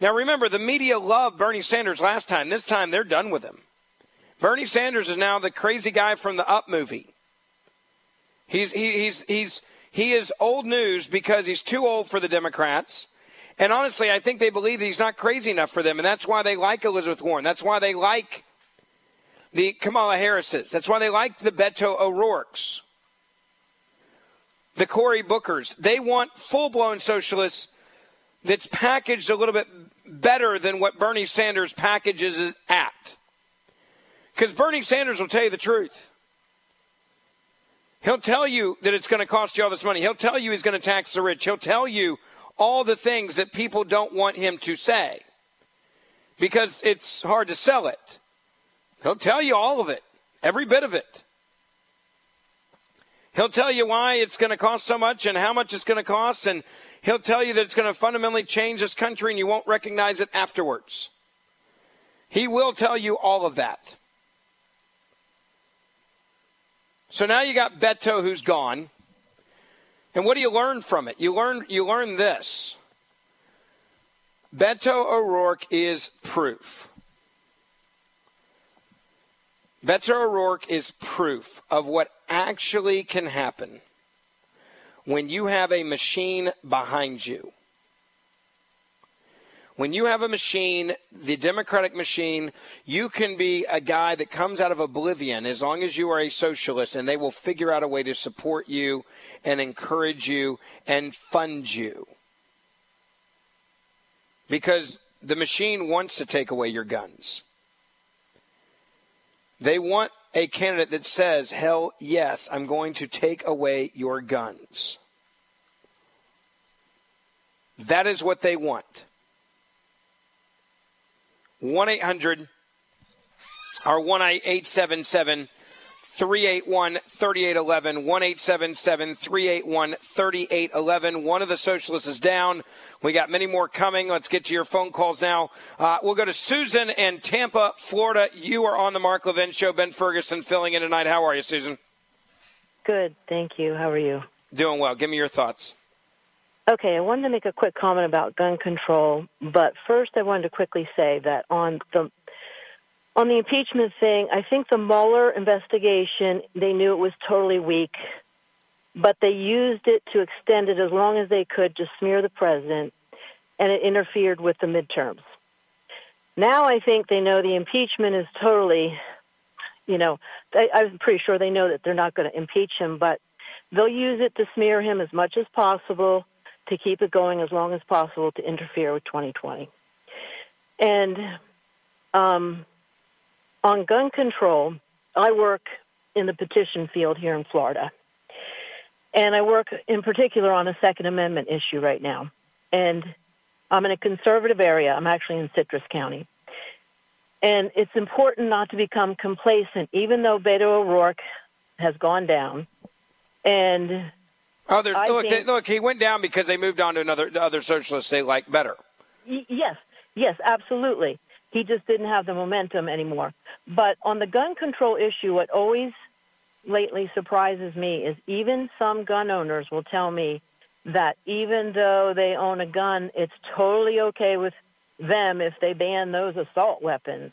Now remember, the media loved Bernie Sanders last time. This time they're done with him. Bernie Sanders is now the crazy guy from the Up movie. He's he, he's he's he is old news because he's too old for the Democrats. And honestly, I think they believe that he's not crazy enough for them, and that's why they like Elizabeth Warren. That's why they like the Kamala Harrises. That's why they like the Beto O'Rourke's, the Cory Bookers. They want full blown socialists that's packaged a little bit better than what Bernie Sanders packages is at. Because Bernie Sanders will tell you the truth. He'll tell you that it's going to cost you all this money. He'll tell you he's going to tax the rich. He'll tell you all the things that people don't want him to say because it's hard to sell it. He'll tell you all of it, every bit of it. He'll tell you why it's going to cost so much and how much it's going to cost, and he'll tell you that it's going to fundamentally change this country and you won't recognize it afterwards. He will tell you all of that. So now you got Beto who's gone. And what do you learn from it? You learn you learn this. Beto O'Rourke is proof. Beto O'Rourke is proof of what actually can happen when you have a machine behind you. When you have a machine, the Democratic machine, you can be a guy that comes out of oblivion as long as you are a socialist, and they will figure out a way to support you and encourage you and fund you. Because the machine wants to take away your guns. They want a candidate that says, hell yes, I'm going to take away your guns. That is what they want. 1 800 or 1 877 381 3811. 1 877 381 3811. One of the socialists is down. We got many more coming. Let's get to your phone calls now. Uh, we'll go to Susan in Tampa, Florida. You are on the Mark Levin Show. Ben Ferguson filling in tonight. How are you, Susan? Good. Thank you. How are you? Doing well. Give me your thoughts. Okay, I wanted to make a quick comment about gun control, but first I wanted to quickly say that on the on the impeachment thing, I think the Mueller investigation, they knew it was totally weak, but they used it to extend it as long as they could to smear the president, and it interfered with the midterms. Now I think they know the impeachment is totally, you know, they, I'm pretty sure they know that they're not going to impeach him, but they'll use it to smear him as much as possible to keep it going as long as possible to interfere with 2020. And um, on gun control, I work in the petition field here in Florida. And I work in particular on a Second Amendment issue right now. And I'm in a conservative area. I'm actually in Citrus County. And it's important not to become complacent, even though Beto O'Rourke has gone down. And Oh, there's, look, think, they, look, he went down because they moved on to another other socialists they like better. Y- yes, yes, absolutely. He just didn't have the momentum anymore. But on the gun control issue, what always lately surprises me is even some gun owners will tell me that even though they own a gun, it's totally okay with them if they ban those assault weapons.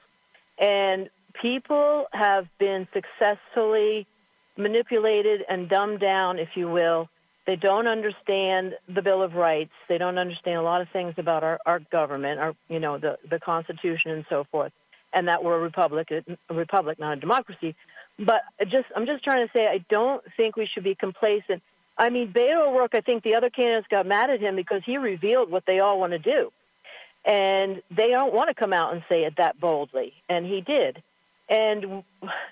And people have been successfully manipulated and dumbed down, if you will, they don't understand the Bill of Rights. They don't understand a lot of things about our, our government, our you know the the Constitution and so forth, and that we're a republic, a republic, not a democracy. But just I'm just trying to say I don't think we should be complacent. I mean, Beto O'Rourke, I think the other candidates got mad at him because he revealed what they all want to do, and they don't want to come out and say it that boldly, and he did. And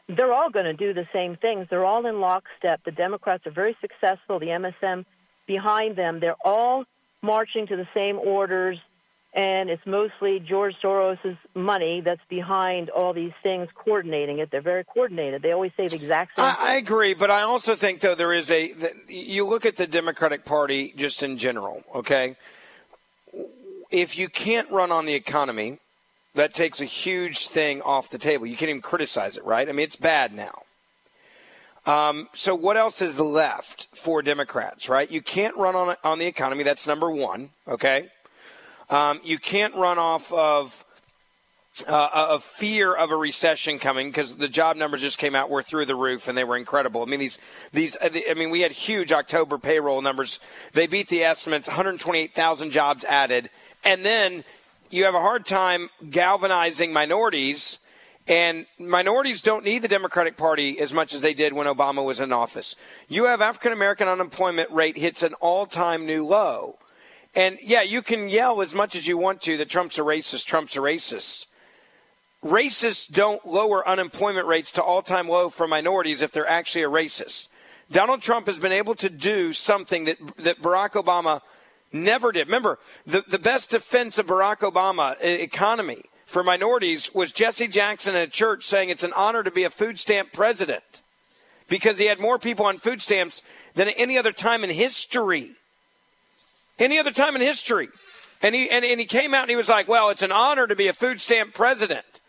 they're all going to do the same things. They're all in lockstep. The Democrats are very successful, the MSM behind them. They're all marching to the same orders. and it's mostly George Soros's money that's behind all these things, coordinating it. They're very coordinated. They always say the exact same. I, I agree, but I also think though there is a. The, you look at the Democratic Party just in general. Okay, if you can't run on the economy, that takes a huge thing off the table. You can't even criticize it, right? I mean, it's bad now. Um, so what else is left for Democrats, right? You can't run on on the economy. That's number one. Okay. Um, you can't run off of uh, of fear of a recession coming because the job numbers just came out were through the roof and they were incredible. I mean these these uh, I mean we had huge October payroll numbers. They beat the estimates, 128,000 jobs added, and then you have a hard time galvanizing minorities. And minorities don't need the Democratic Party as much as they did when Obama was in office. You have African American unemployment rate hits an all time new low. And yeah, you can yell as much as you want to that Trump's a racist, Trump's a racist. Racists don't lower unemployment rates to all time low for minorities if they're actually a racist. Donald Trump has been able to do something that, that Barack Obama never did. Remember, the, the best defense of Barack Obama economy for minorities was Jesse Jackson at a church saying it's an honor to be a food stamp president because he had more people on food stamps than any other time in history any other time in history. And he, and, and he came out and he was like, well, it's an honor to be a food stamp president.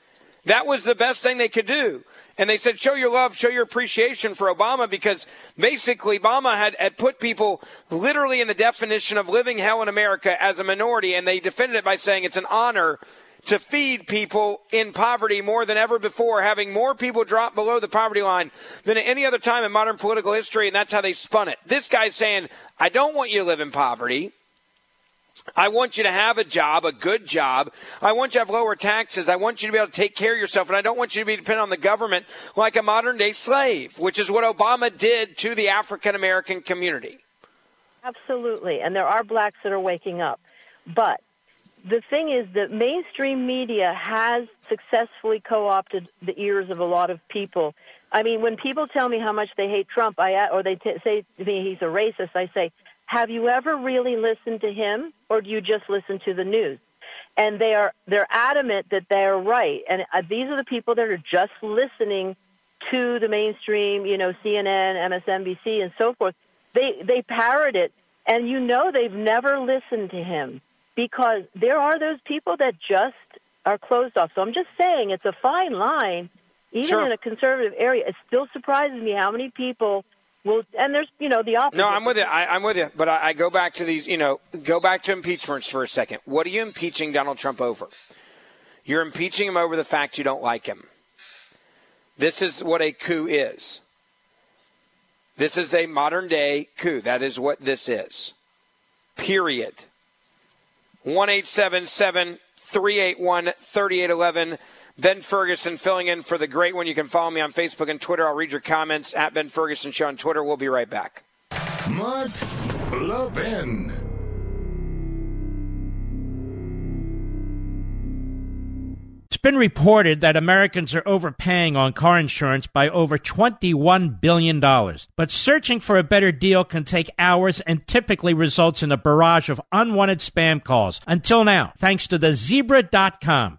That was the best thing they could do. And they said, show your love, show your appreciation for Obama because basically Obama had, had put people literally in the definition of living hell in America as a minority. And they defended it by saying it's an honor to feed people in poverty more than ever before, having more people drop below the poverty line than at any other time in modern political history. And that's how they spun it. This guy's saying, I don't want you to live in poverty. I want you to have a job, a good job. I want you to have lower taxes. I want you to be able to take care of yourself. And I don't want you to be dependent on the government like a modern day slave, which is what Obama did to the African American community. Absolutely. And there are blacks that are waking up. But the thing is that mainstream media has successfully co opted the ears of a lot of people. I mean, when people tell me how much they hate Trump, I, or they t- say to me he's a racist, I say, have you ever really listened to him or do you just listen to the news? And they are they're adamant that they're right. And uh, these are the people that are just listening to the mainstream, you know, CNN, MSNBC and so forth. They they parrot it and you know they've never listened to him because there are those people that just are closed off. So I'm just saying it's a fine line even sure. in a conservative area. It still surprises me how many people well, and there's, you know, the opposite. No, I'm with you. I, am with you. But I, I go back to these, you know, go back to impeachments for a second. What are you impeaching Donald Trump over? You're impeaching him over the fact you don't like him. This is what a coup is. This is a modern day coup. That is what this is. Period. 1 381 3811. Ben Ferguson filling in for the great one. You can follow me on Facebook and Twitter. I'll read your comments at Ben Ferguson Show on Twitter. We'll be right back. Mark Levin. It's been reported that Americans are overpaying on car insurance by over $21 billion. But searching for a better deal can take hours and typically results in a barrage of unwanted spam calls. Until now, thanks to the zebra.com.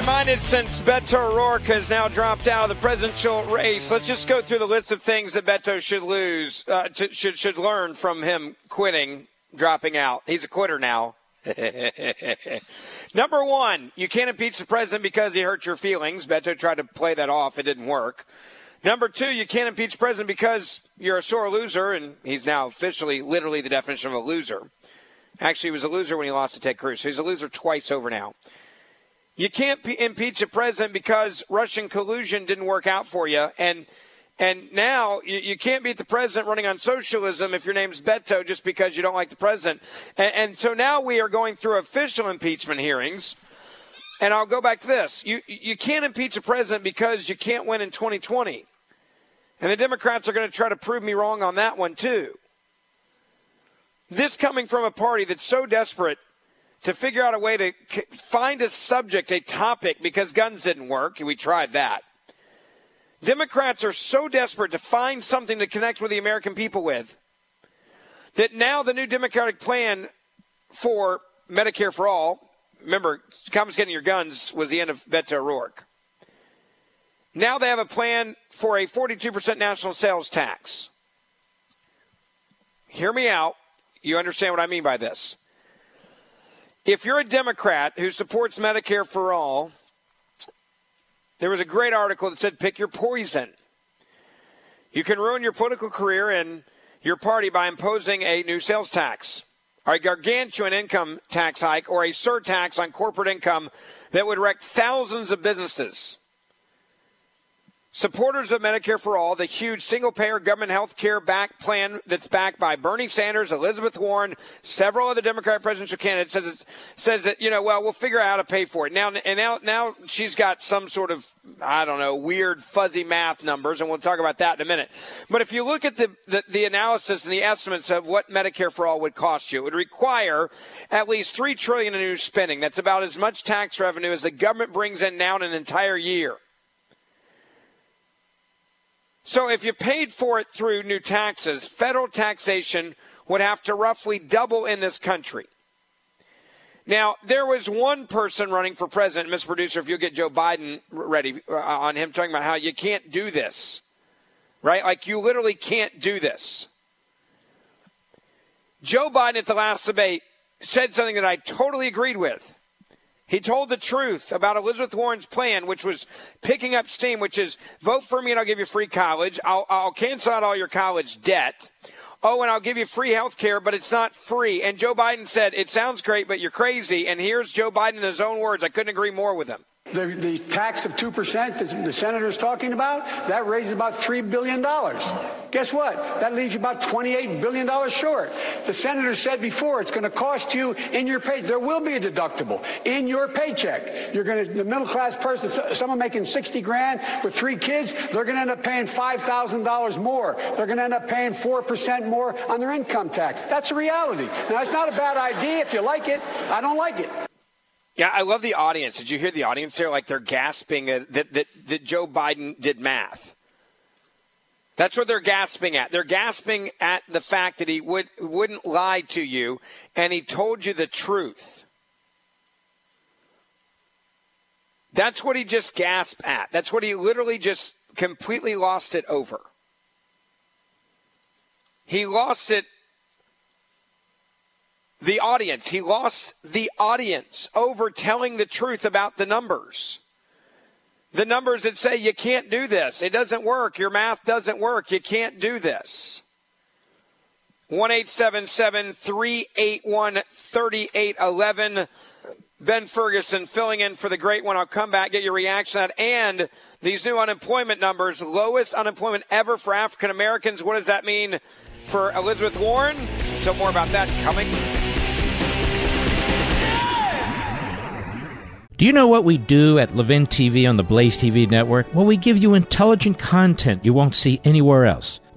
reminded since Beto O'Rourke has now dropped out of the presidential race, let's just go through the list of things that Beto should lose, uh, to, should should learn from him quitting, dropping out. He's a quitter now. Number one, you can't impeach the president because he hurt your feelings. Beto tried to play that off. It didn't work. Number two, you can't impeach the president because you're a sore loser, and he's now officially, literally, the definition of a loser. Actually, he was a loser when he lost to Ted Cruz, so he's a loser twice over now. You can't p- impeach a president because Russian collusion didn't work out for you, and and now you, you, can't beat the president running on socialism if your name's Beto just because you don't like the president. And, and, so now we are going through official impeachment hearings. And I'll go back to this. You, you can't impeach a president because you can't win in 2020. And the Democrats are going to try to prove me wrong on that one, too. This coming from a party that's so desperate to figure out a way to find a subject, a topic, because guns didn't work. We tried that Democrats are so desperate to find something to connect with the American people with that now the new Democratic plan for Medicare for All, remember, confiscating your guns was the end of Beto O'Rourke. Now they have a plan for a 42% national sales tax. Hear me out. You understand what I mean by this. If you're a Democrat who supports Medicare for All, there was a great article that said pick your poison. You can ruin your political career and your party by imposing a new sales tax, a gargantuan income tax hike, or a surtax on corporate income that would wreck thousands of businesses. Supporters of Medicare for All, the huge single payer government health care back plan that's backed by Bernie Sanders, Elizabeth Warren, several other Democratic presidential candidates, says, says that, you know, well, we'll figure out how to pay for it. Now, and now, now she's got some sort of, I don't know, weird, fuzzy math numbers, and we'll talk about that in a minute. But if you look at the, the, the analysis and the estimates of what Medicare for All would cost you, it would require at least 3 trillion in new spending. That's about as much tax revenue as the government brings in now in an entire year. So if you paid for it through new taxes, federal taxation would have to roughly double in this country. Now, there was one person running for president, Mr. Producer, if you'll get Joe Biden ready uh, on him talking about how you can't do this, right? Like you literally can't do this. Joe Biden at the last debate said something that I totally agreed with. He told the truth about Elizabeth Warren's plan, which was picking up steam, which is vote for me and I'll give you free college. I'll, I'll cancel out all your college debt. Oh, and I'll give you free health care, but it's not free. And Joe Biden said, it sounds great, but you're crazy. And here's Joe Biden in his own words. I couldn't agree more with him. The, the tax of 2% that the senator's talking about, that raises about $3 billion. Guess what? That leaves you about $28 billion short. The senator said before it's going to cost you in your pay. There will be a deductible in your paycheck. You're going to, the middle class person, someone making 60 grand with three kids, they're going to end up paying $5,000 more. They're going to end up paying 4% more on their income tax. That's a reality. Now, it's not a bad idea if you like it. I don't like it. Yeah, I love the audience. Did you hear the audience there? Like they're gasping that, that, that Joe Biden did math. That's what they're gasping at. They're gasping at the fact that he would, wouldn't lie to you and he told you the truth. That's what he just gasped at. That's what he literally just completely lost it over. He lost it the audience. He lost the audience over telling the truth about the numbers. The numbers that say you can't do this, it doesn't work, your math doesn't work, you can't do this. 1 381 3811. Ben Ferguson filling in for the great one. I'll come back, get your reaction on. And these new unemployment numbers, lowest unemployment ever for African Americans. What does that mean for Elizabeth Warren? So, more about that coming Do you know what we do at Levin TV on the Blaze TV network? Well, we give you intelligent content you won't see anywhere else.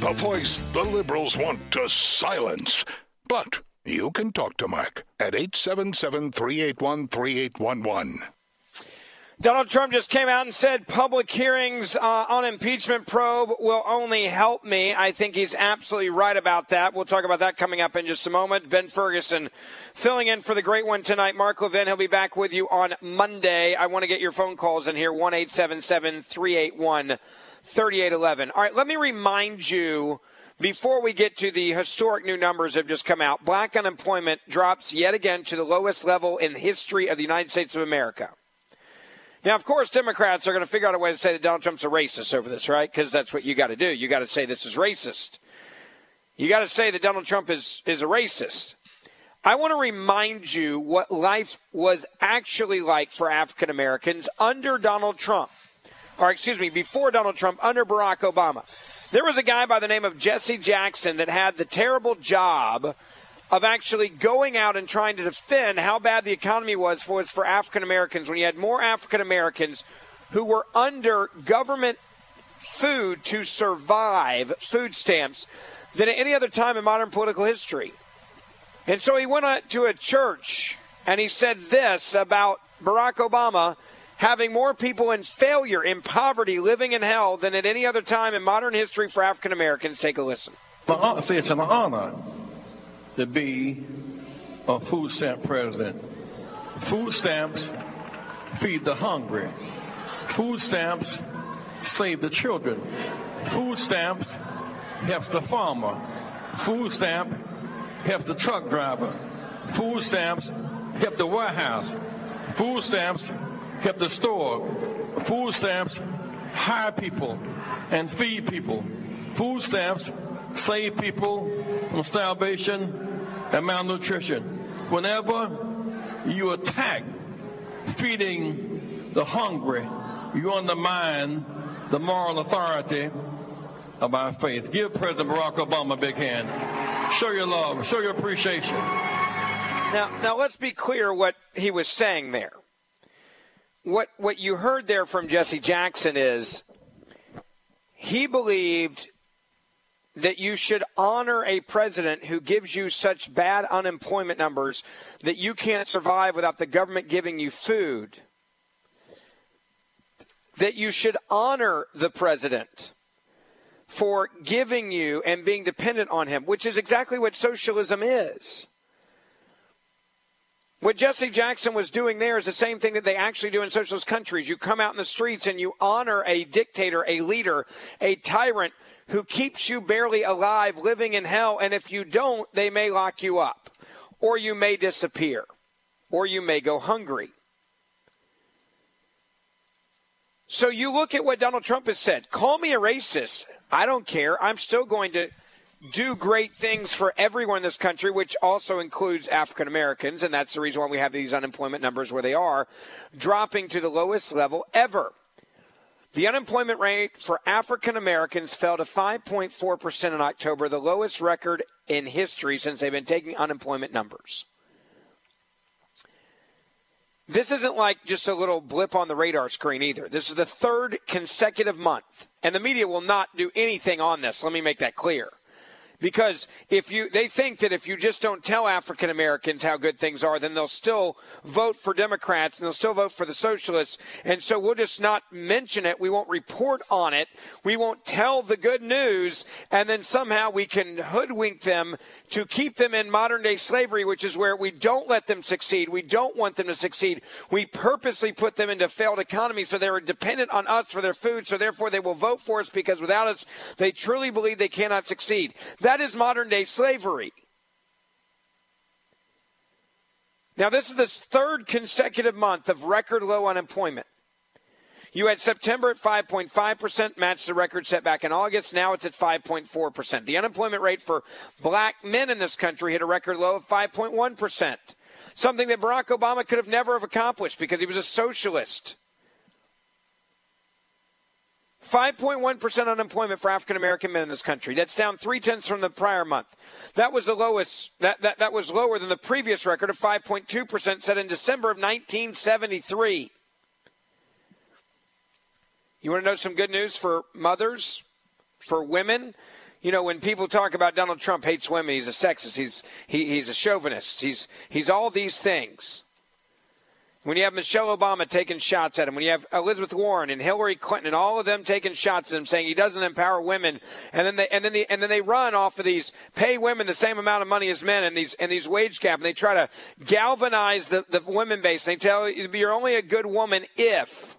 The voice the liberals want to silence. But you can talk to Mark at 877 381 3811. Donald Trump just came out and said public hearings uh, on impeachment probe will only help me. I think he's absolutely right about that. We'll talk about that coming up in just a moment. Ben Ferguson filling in for the great one tonight. Mark Levin, he'll be back with you on Monday. I want to get your phone calls in here 1 381 3811. All right, let me remind you before we get to the historic new numbers that have just come out black unemployment drops yet again to the lowest level in the history of the United States of America. Now, of course, Democrats are going to figure out a way to say that Donald Trump's a racist over this, right? Because that's what you got to do. You got to say this is racist. You got to say that Donald Trump is, is a racist. I want to remind you what life was actually like for African Americans under Donald Trump or excuse me, before Donald Trump, under Barack Obama. There was a guy by the name of Jesse Jackson that had the terrible job of actually going out and trying to defend how bad the economy was for, for African Americans when you had more African Americans who were under government food to survive, food stamps, than at any other time in modern political history. And so he went to a church and he said this about Barack Obama having more people in failure, in poverty, living in hell than at any other time in modern history for African Americans. Take a listen. Say it's an honor to be a food stamp president. Food stamps feed the hungry. Food stamps save the children. Food stamps helps the farmer. Food stamp helps the truck driver. Food stamps help the warehouse. Food stamps help the store. Food stamps hire people and feed people. Food stamps save people from starvation and malnutrition. Whenever you attack feeding the hungry, you undermine the moral authority of our faith. Give President Barack Obama a big hand. Show your love, show your appreciation. Now, now let's be clear what he was saying there what what you heard there from Jesse Jackson is he believed that you should honor a president who gives you such bad unemployment numbers that you can't survive without the government giving you food. That you should honor the president for giving you and being dependent on him, which is exactly what socialism is. What Jesse Jackson was doing there is the same thing that they actually do in socialist countries. You come out in the streets and you honor a dictator, a leader, a tyrant who keeps you barely alive, living in hell. And if you don't, they may lock you up, or you may disappear, or you may go hungry. So you look at what Donald Trump has said call me a racist. I don't care. I'm still going to do great things for everyone in this country, which also includes African Americans, and that's the reason why we have these unemployment numbers where they are, dropping to the lowest level ever. The unemployment rate for African Americans fell to 5.4% in October, the lowest record in history since they've been taking unemployment numbers. This isn't like just a little blip on the radar screen either. This is the third consecutive month, and the media will not do anything on this. Let me make that clear because if you they think that if you just don't tell African Americans how good things are, then they'll still vote for Democrats and they'll still vote for the socialists. And so we'll just not mention it. We won't report on it. We won't tell the good news, and then somehow we can hoodwink them to keep them in modern day slavery, which is where we don't let them succeed. We don't want them to succeed. We purposely put them into failed economies so they're dependent on us for their food. So therefore they will vote for us because without us, they truly believe they cannot succeed. That is modern day slavery. Now, this is the third consecutive month of record low unemployment. You had September at 5.5%, matched the record set back in August. Now it's at 5.4%. The unemployment rate for black men in this country hit a record low of 5.1%, something that Barack Obama could have never have accomplished because he was a socialist. 5.1% unemployment for African American men in this country. That's down three tenths from the prior month. That was the lowest, that, that, that was lower than the previous record of 5.2% set in December of 1973. You want to know some good news for mothers, for women? You know, when people talk about Donald Trump hates women, he's a sexist, he's, he, he's a chauvinist, he's, he's all these things when you have Michelle Obama taking shots at him, when you have Elizabeth Warren and Hillary Clinton and all of them taking shots at him, saying he doesn't empower women, and then they and then they and then they run off of these pay women the same amount of money as men and these and these wage gap, and they try to galvanize the, the women base. They tell you you're only a good woman if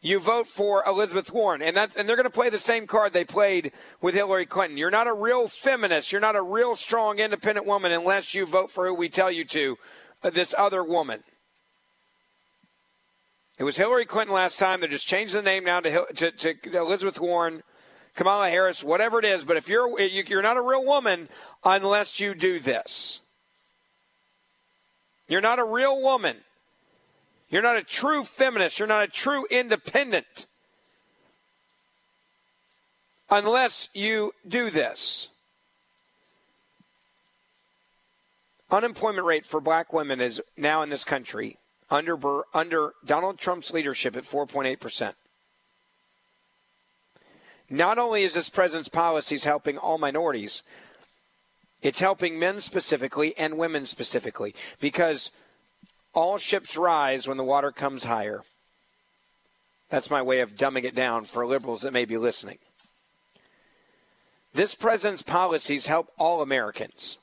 you vote for Elizabeth Warren, and that's and they're going to play the same card they played with Hillary Clinton. You're not a real feminist. You're not a real strong, independent woman unless you vote for who we tell you to Uh, this other woman. It was Hillary Clinton last time. They just changed the name now to, to, to Elizabeth Warren, Kamala Harris, whatever it is. But if you're you're not a real woman unless you do this. You're not a real woman. You're not a true feminist. You're not a true independent unless you do this. Unemployment rate for black women is now in this country under under Donald Trump's leadership at 4.8%. Not only is this president's policies helping all minorities, it's helping men specifically and women specifically because all ships rise when the water comes higher. That's my way of dumbing it down for liberals that may be listening. This president's policies help all Americans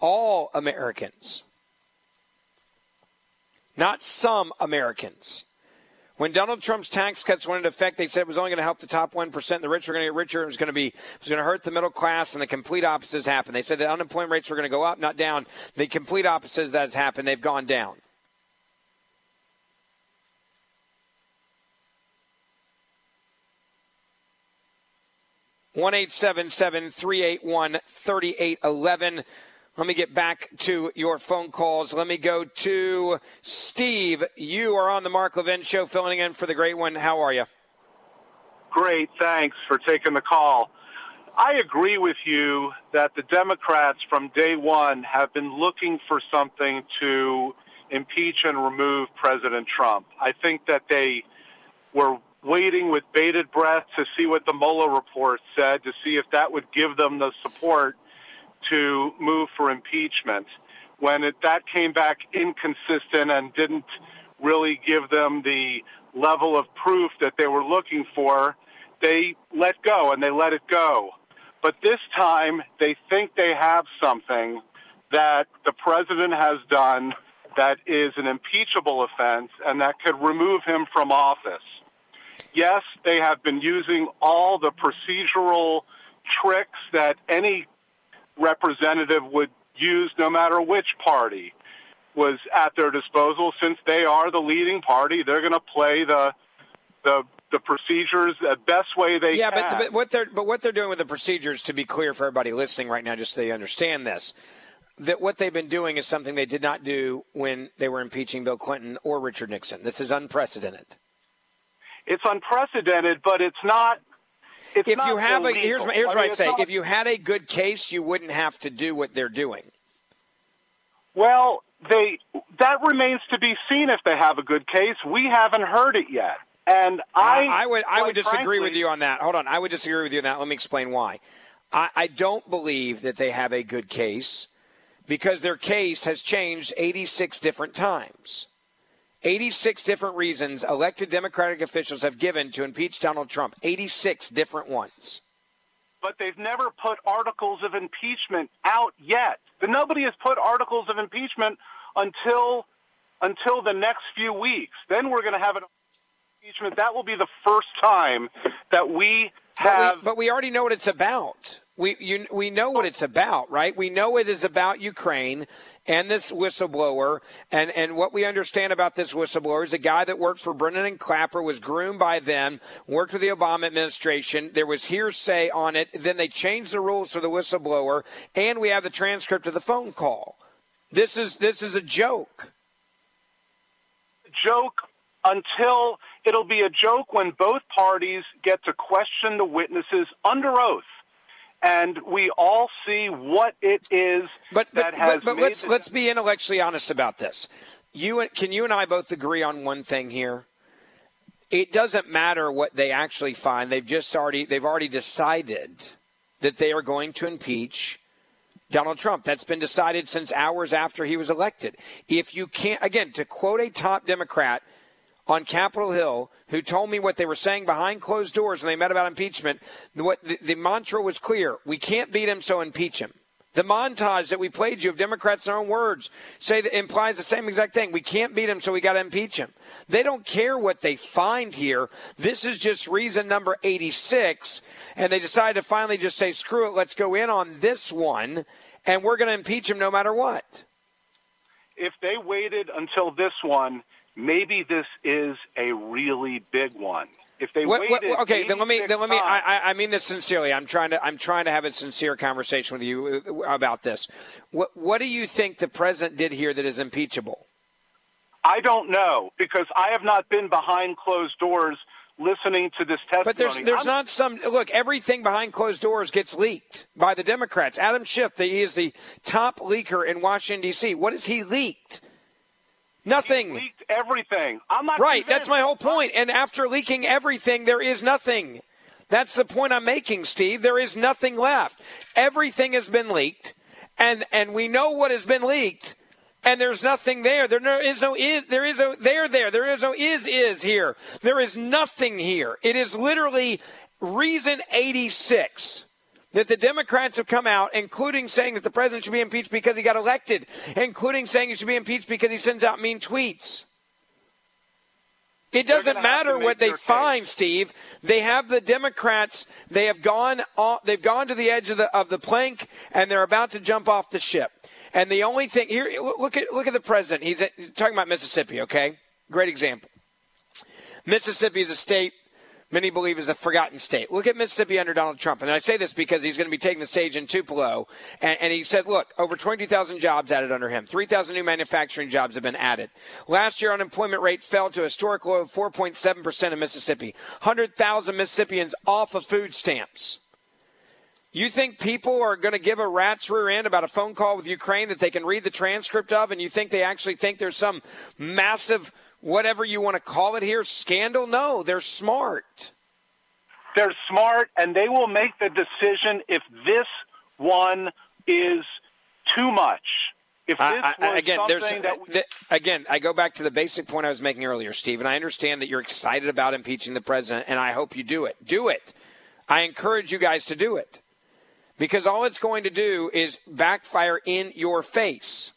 all Americans, not some Americans. When Donald Trump's tax cuts went into effect, they said it was only going to help the top 1%. The rich were going to get richer. It was going to be it was going to hurt the middle class, and the complete opposites happened. They said the unemployment rates were going to go up, not down. The complete opposites that has happened. They've gone down. One eight seven seven three eight one thirty eight eleven. Let me get back to your phone calls. Let me go to Steve. You are on the Mark Levin Show, filling in for the great one. How are you? Great. Thanks for taking the call. I agree with you that the Democrats from day one have been looking for something to impeach and remove President Trump. I think that they were waiting with bated breath to see what the Mueller report said, to see if that would give them the support to move for impeachment. When it, that came back inconsistent and didn't really give them the level of proof that they were looking for, they let go and they let it go. But this time, they think they have something that the president has done that is an impeachable offense and that could remove him from office. Yes, they have been using all the procedural tricks that any representative would use no matter which party was at their disposal. Since they are the leading party, they're going to play the the the procedures the best way they yeah, can. but, but what they're but what they're doing with the procedures, to be clear for everybody listening right now, just so they understand this, that what they've been doing is something they did not do when they were impeaching Bill Clinton or Richard Nixon. This is unprecedented. It's unprecedented, but it's not if you have illegal. a here's, here's I what mean, I say: not, if you had a good case, you wouldn't have to do what they're doing. Well, they that remains to be seen if they have a good case. We haven't heard it yet, and I I, I would I would disagree frankly, with you on that. Hold on, I would disagree with you on that. Let me explain why. I, I don't believe that they have a good case because their case has changed 86 different times. 86 different reasons elected Democratic officials have given to impeach Donald Trump. 86 different ones. But they've never put articles of impeachment out yet. Nobody has put articles of impeachment until until the next few weeks. Then we're going to have an impeachment. That will be the first time that we have. But we, but we already know what it's about. We you, we know what it's about, right? We know it is about Ukraine and this whistleblower, and and what we understand about this whistleblower is a guy that worked for Brennan and Clapper, was groomed by them, worked with the Obama administration. There was hearsay on it. Then they changed the rules for the whistleblower, and we have the transcript of the phone call. This is this is a joke. Joke until it'll be a joke when both parties get to question the witnesses under oath and we all see what it is but, that but, has but, but let's let's be intellectually honest about this. You can you and I both agree on one thing here? It doesn't matter what they actually find. They've just already they've already decided that they are going to impeach Donald Trump. That's been decided since hours after he was elected. If you can't again to quote a top Democrat on Capitol Hill who told me what they were saying behind closed doors when they met about impeachment. What the, the mantra was clear: we can't beat him, so impeach him. The montage that we played you of Democrats' in their own words say that implies the same exact thing. We can't beat him, so we got to impeach him. They don't care what they find here. This is just reason number 86, and they decided to finally just say, screw it, let's go in on this one, and we're going to impeach him no matter what. if they waited until this one, maybe this is a really big one. If they What- what- okay, then let me then let me. I, I- I mean this sincerely. I'm trying to I'm trying to have a sincere conversation with you uh, about this. What what do you think the president did here that is impeachable? I don't know because I have not been behind closed doors listening to this testimony. But there's there's I'm- not some look. Everything behind closed doors gets leaked by the Democrats. Adam Schiff, the, he is the top leaker in Washington D.C. What has he leaked? Nothing. leaked everything. I'm not Right, convinced. that's my whole point. And after leaking everything, there is nothing. That's the point I'm making, Steve. There is nothing left. Everything has been leaked, and and we know what has been leaked, and there's nothing there. There no, is no is there is no there there. There is no is is here. There is nothing here. It is literally reason 86 that the Democrats have come out, including saying that the president should be impeached because he got elected, including saying he should be impeached because he sends out mean tweets. It doesn't gonna have to matter what they case. find, Steve. They have the Democrats. They have gone. Off, they've gone to the edge of the of the plank, and they're about to jump off the ship. And the only thing here, look at look at the president. He's at, talking about Mississippi. Okay, great example. Mississippi is a state many believe is a forgotten state. Look at Mississippi under Donald Trump. And I say this because he's going to be taking the stage in Tupelo. And, and he said, look, over 22,000 jobs added under him. 3,000 new manufacturing jobs have been added. Last year, unemployment rate fell to a historic low of 4.7% in Mississippi. 100,000 Mississippians off of food stamps. You think people are going to give a rat's rear end about a phone call with Ukraine that they can read the transcript of, and you think they actually think there's some massive, whatever you want to call it here, scandal? No, they're smart. They're smart, and they will make the decision if this one is too much. If this I- I- again, there's that we- th- again, I go back to the basic point I was making earlier, Steve, and I understand that you're excited about impeaching the president, and I hope you do it. Do it. I encourage you guys to do it because all it's going to do is backfire in your face.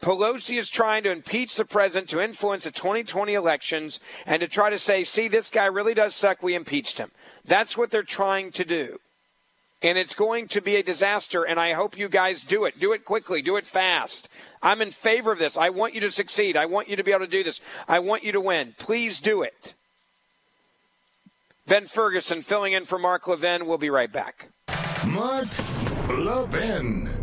Pelosi is trying to impeach the president to influence the 2020 elections and to try to say, see, this guy really does suck. We impeached him. That's what they're trying to do. And it's going to be a disaster, and I hope you guys do it. Do it quickly, do it fast. I'm in favor of this. I want you to succeed. I want you to be able to do this. I want you to win. Please do it. Ben Ferguson filling in for Mark Levin. We'll be right back. Mark Levin.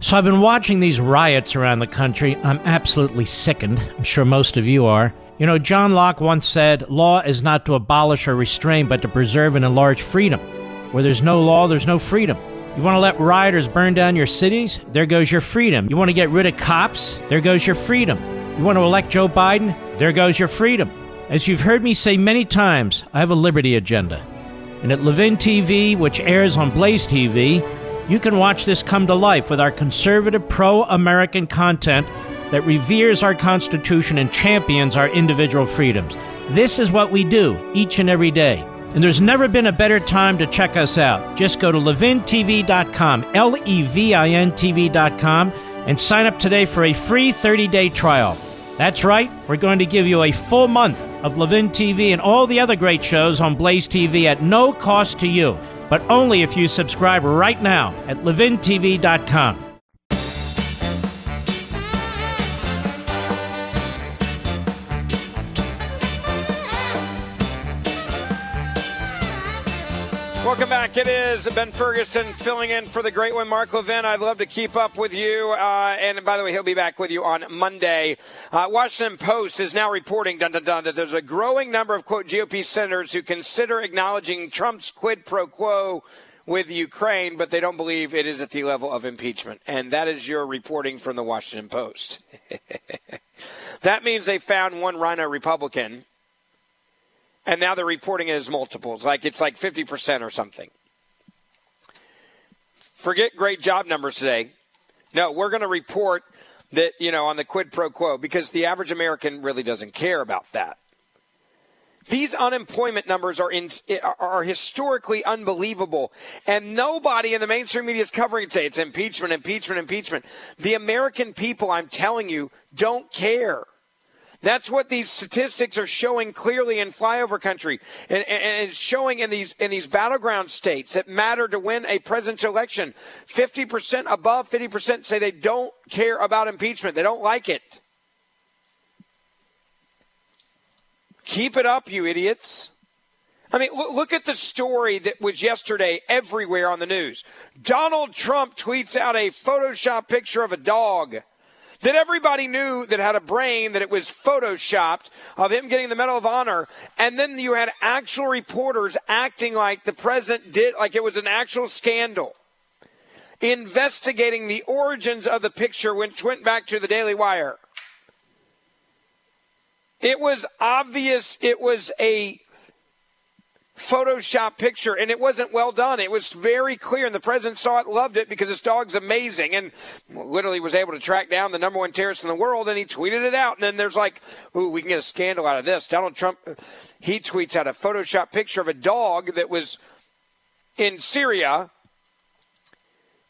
So I've been watching these riots around the country. I'm absolutely sickened. I'm sure most of you are. You know, John Locke once said, Law is not to abolish or restrain, but to preserve and enlarge freedom. Where there's no law, there's no freedom. You want to let rioters burn down your cities? There goes your freedom. You want to get rid of cops? There goes your freedom. You want to elect Joe Biden? There goes your freedom. As you've heard me say many times, I have a liberty agenda. And at Levin TV, which airs on Blaze TV, you can watch this come to life with our conservative, pro American content that reveres our Constitution and champions our individual freedoms. This is what we do each and every day. And there's never been a better time to check us out. Just go to levintv.com, L E V I N TV.com, and sign up today for a free 30 day trial. That's right, we're going to give you a full month of Levin TV and all the other great shows on Blaze TV at no cost to you, but only if you subscribe right now at levintv.com. It is Ben Ferguson filling in for the great one, Mark Levin. I'd love to keep up with you. Uh, and by the way, he'll be back with you on Monday. Uh, Washington Post is now reporting dun, dun, dun, that there's a growing number of, quote, GOP senators who consider acknowledging Trump's quid pro quo with Ukraine, but they don't believe it is at the level of impeachment. And that is your reporting from the Washington Post. that means they found one RINO Republican and now they're reporting it as multiples, like it's like 50% or something. Forget great job numbers today. No, we're going to report that, you know, on the quid pro quo because the average American really doesn't care about that. These unemployment numbers are in, eh, are historically unbelievable, and nobody in the mainstream media is covering it today. It's impeachment, impeachment, impeachment. The American people, I'm telling you, don't care. That's what these statistics are showing clearly in flyover country, and, and, showing in these in these battleground states that matter to win a presidential election. Fifty percent above fifty percent say they don't care about impeachment; they don't like it. Keep it up, you idiots. I mean, look at the story that was yesterday everywhere on the news. Donald Trump tweets out a Photoshop picture of a dog that everybody knew that had a brain that it was photoshopped of him getting the Medal of Honor. And then you had actual reporters acting like the president did, like it was an actual scandal. Investigating the origins of the picture, which went back to the Daily Wire. It was obvious it was a Photoshop picture, and it wasn't well done. It was very clear, and the president saw it, loved it because his dog's amazing, and literally was able to track down the number one terrorist in the world, and he tweeted it out. And then there's like, ooh, we can get a scandal out of this. Donald Trump, he tweets out a Photoshop picture of a dog that was in Syria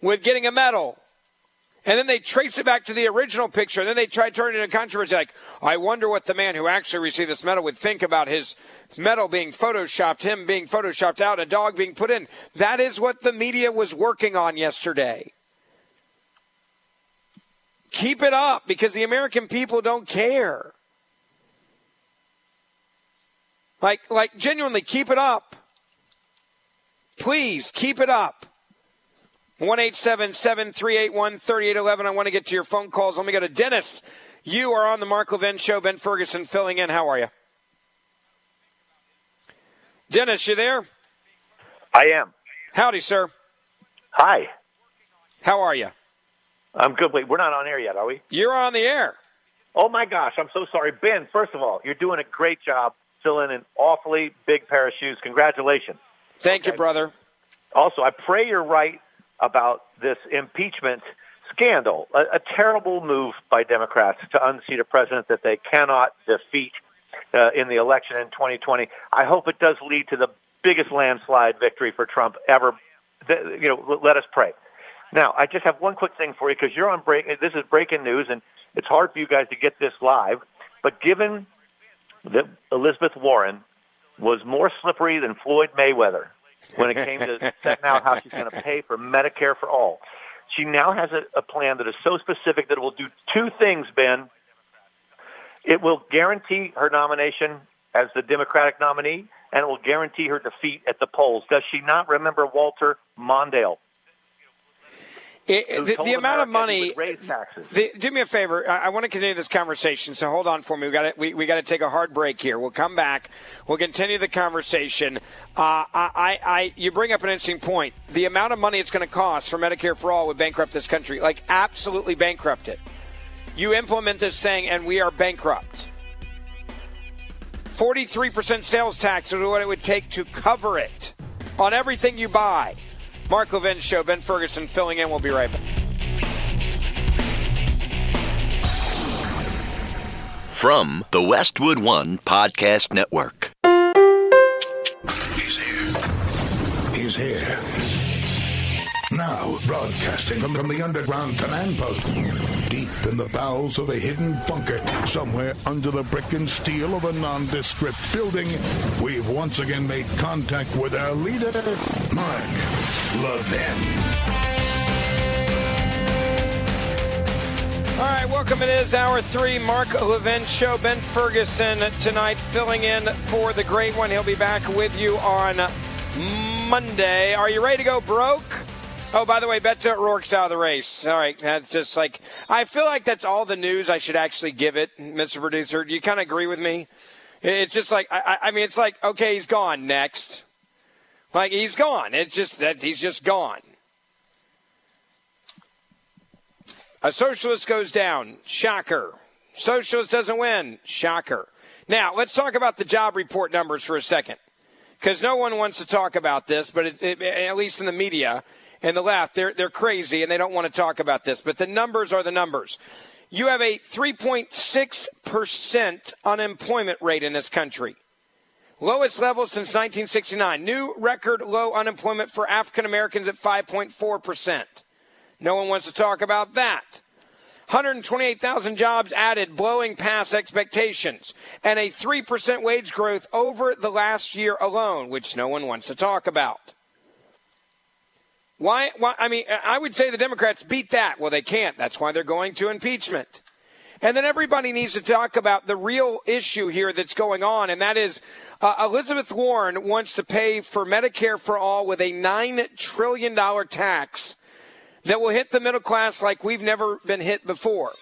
with getting a medal. And then they trace it back to the original picture. And then they try to turn it into controversy. Like, I wonder what the man who actually received this medal would think about his medal being photoshopped, him being photoshopped out, a dog being put in. That is what the media was working on yesterday. Keep it up because the American people don't care. Like, like genuinely, keep it up. Please keep it up. 1 381 3811. I want to get to your phone calls. Let me go to Dennis. You are on the Mark Levin Show. Ben Ferguson filling in. How are you? Dennis, you there? I am. Howdy, sir. Hi. How are you? I'm good. Wait, we're not on air yet, are we? You're on the air. Oh, my gosh. I'm so sorry. Ben, first of all, you're doing a great job filling an awfully big pair of shoes. Congratulations. Thank okay. you, brother. Also, I pray you're right about this impeachment scandal. A, a, terrible move by Democrats to unseat a president that they cannot defeat uh, in the election in 2020. I hope it does lead to the biggest landslide victory for Trump ever. You know, let us pray. Now, I just have one quick thing for you because you're on break. This is breaking news, and it's hard for you guys to get this live. But given that Elizabeth Warren was more slippery than Floyd Mayweather when it came to setting out how she's going to pay for Medicare for all. She now has a, a plan that is so specific that it will do two things, Ben. It will guarantee her nomination as the Democratic nominee, and it will guarantee her defeat at the polls. Does she not remember Walter Mondale? It, the, the amount of money. The, do me a favor. I, I, want to continue this conversation, so hold on for me. We got to we, we got to take a hard break here. We'll come back. We'll continue the conversation. Uh, I, I, you bring up an interesting point. The amount of money it's going to cost for Medicare for all would bankrupt this country, like absolutely bankrupt it. You implement this thing, and we are bankrupt. Forty-three percent sales tax is what it would take to cover it on everything you buy. Mark Levin Show, Ben Ferguson filling in. We'll be right back. From the Westwood One Podcast Network. He's here. He's here Now, broadcasting from, from the underground command post, deep in the bowels of a hidden bunker, somewhere under the brick and steel of a nondescript building, we've once again made contact with our leader, Mark Levin. All right, welcome. It is hour three, Mark Levin Show. Ben Ferguson tonight filling in for the great one. He'll be back with you on Monday. Are you ready to go broke? Oh, by the way, Beto O'Rourke's out of the race. All right, that's just like I feel like that's all the news I should actually give it, Mr. Producer. Do you kind of agree with me? It's just like I, I mean, it's like okay, he's gone. Next, like he's gone. It's just that he's just gone. A socialist goes down. Shocker. Socialist doesn't win. Shocker. Now, let's talk about the job report numbers for a second. Because no one wants to talk about this, but it, it, at least in the media and the left, they're, they're crazy and they don't want to talk about this. But the numbers are the numbers. You have a 3.6% unemployment rate in this country. Lowest level since 1969. New record low unemployment for African Americans at 5.4%. No one wants to talk about that. 128,000 jobs added, blowing past expectations, and a 3% wage growth over the last year alone, which no one wants to talk about. Why, why? I mean, I would say the Democrats beat that. Well, they can't. That's why they're going to impeachment. And then everybody needs to talk about the real issue here that's going on, and that is uh, Elizabeth Warren wants to pay for Medicare for all with a $9 trillion tax that will hit the middle class like we've never been hit before.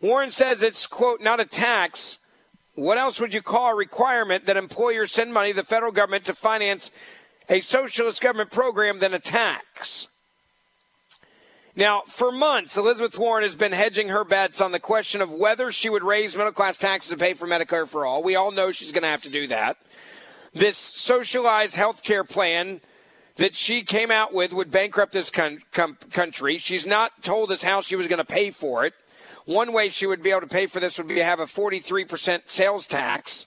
Warren says it's, quote, not a tax. What else would you call a requirement that employers send money to the federal government to finance a socialist government program than a tax? Now, for months, Elizabeth Warren has been hedging her bets on the question of whether she would raise middle class taxes to pay for Medicare for all. We all know she's going to have to do that. This socialized health care plan that she came out with would bankrupt this con- com- country. She's not told us how she was going to pay for it. One way she would be able to pay for this would be to have a 43% sales tax.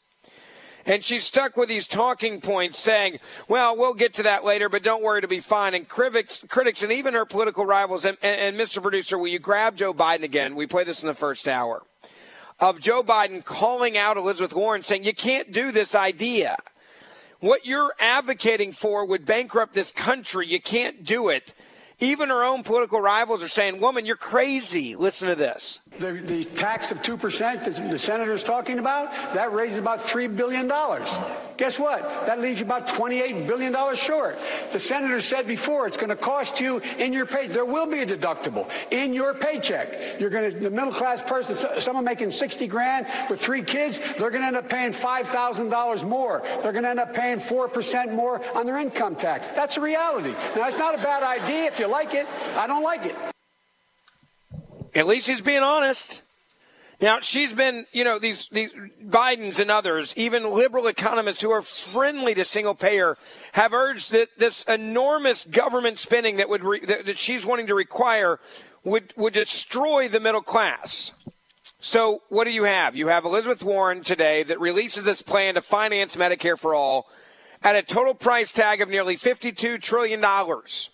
And she's stuck with these talking points saying, well, we'll get to that later, but don't worry, it'll be fine. And critics, critics and even her political rivals, and, and, and Mr. Producer, will you grab Joe Biden again? We play this in the first hour. Of Joe Biden calling out Elizabeth Warren saying, you can't do this idea. What you're advocating for would bankrupt this country. You can't do it. Even her own political rivals are saying, Woman, you're crazy. Listen to this. The, the tax of 2% that the senator's talking about, that raises about $3 billion. Guess what? That leaves you about $28 billion short. The senator said before it's going to cost you in your pay. There will be a deductible in your paycheck. You're going to, the middle class person, someone making 60 grand with three kids, they're going to end up paying $5,000 more. They're going to end up paying 4% more on their income tax. That's a reality. Now, it's not a bad idea if you like it. I don't like it. At least he's being honest. Now she's been, you know, these these Bidens and others, even liberal economists who are friendly to single payer, have urged that this enormous government spending that would re, that, that she's wanting to require would would destroy the middle class. So what do you have? You have Elizabeth Warren today that releases this plan to finance Medicare for all at a total price tag of nearly fifty-two trillion dollars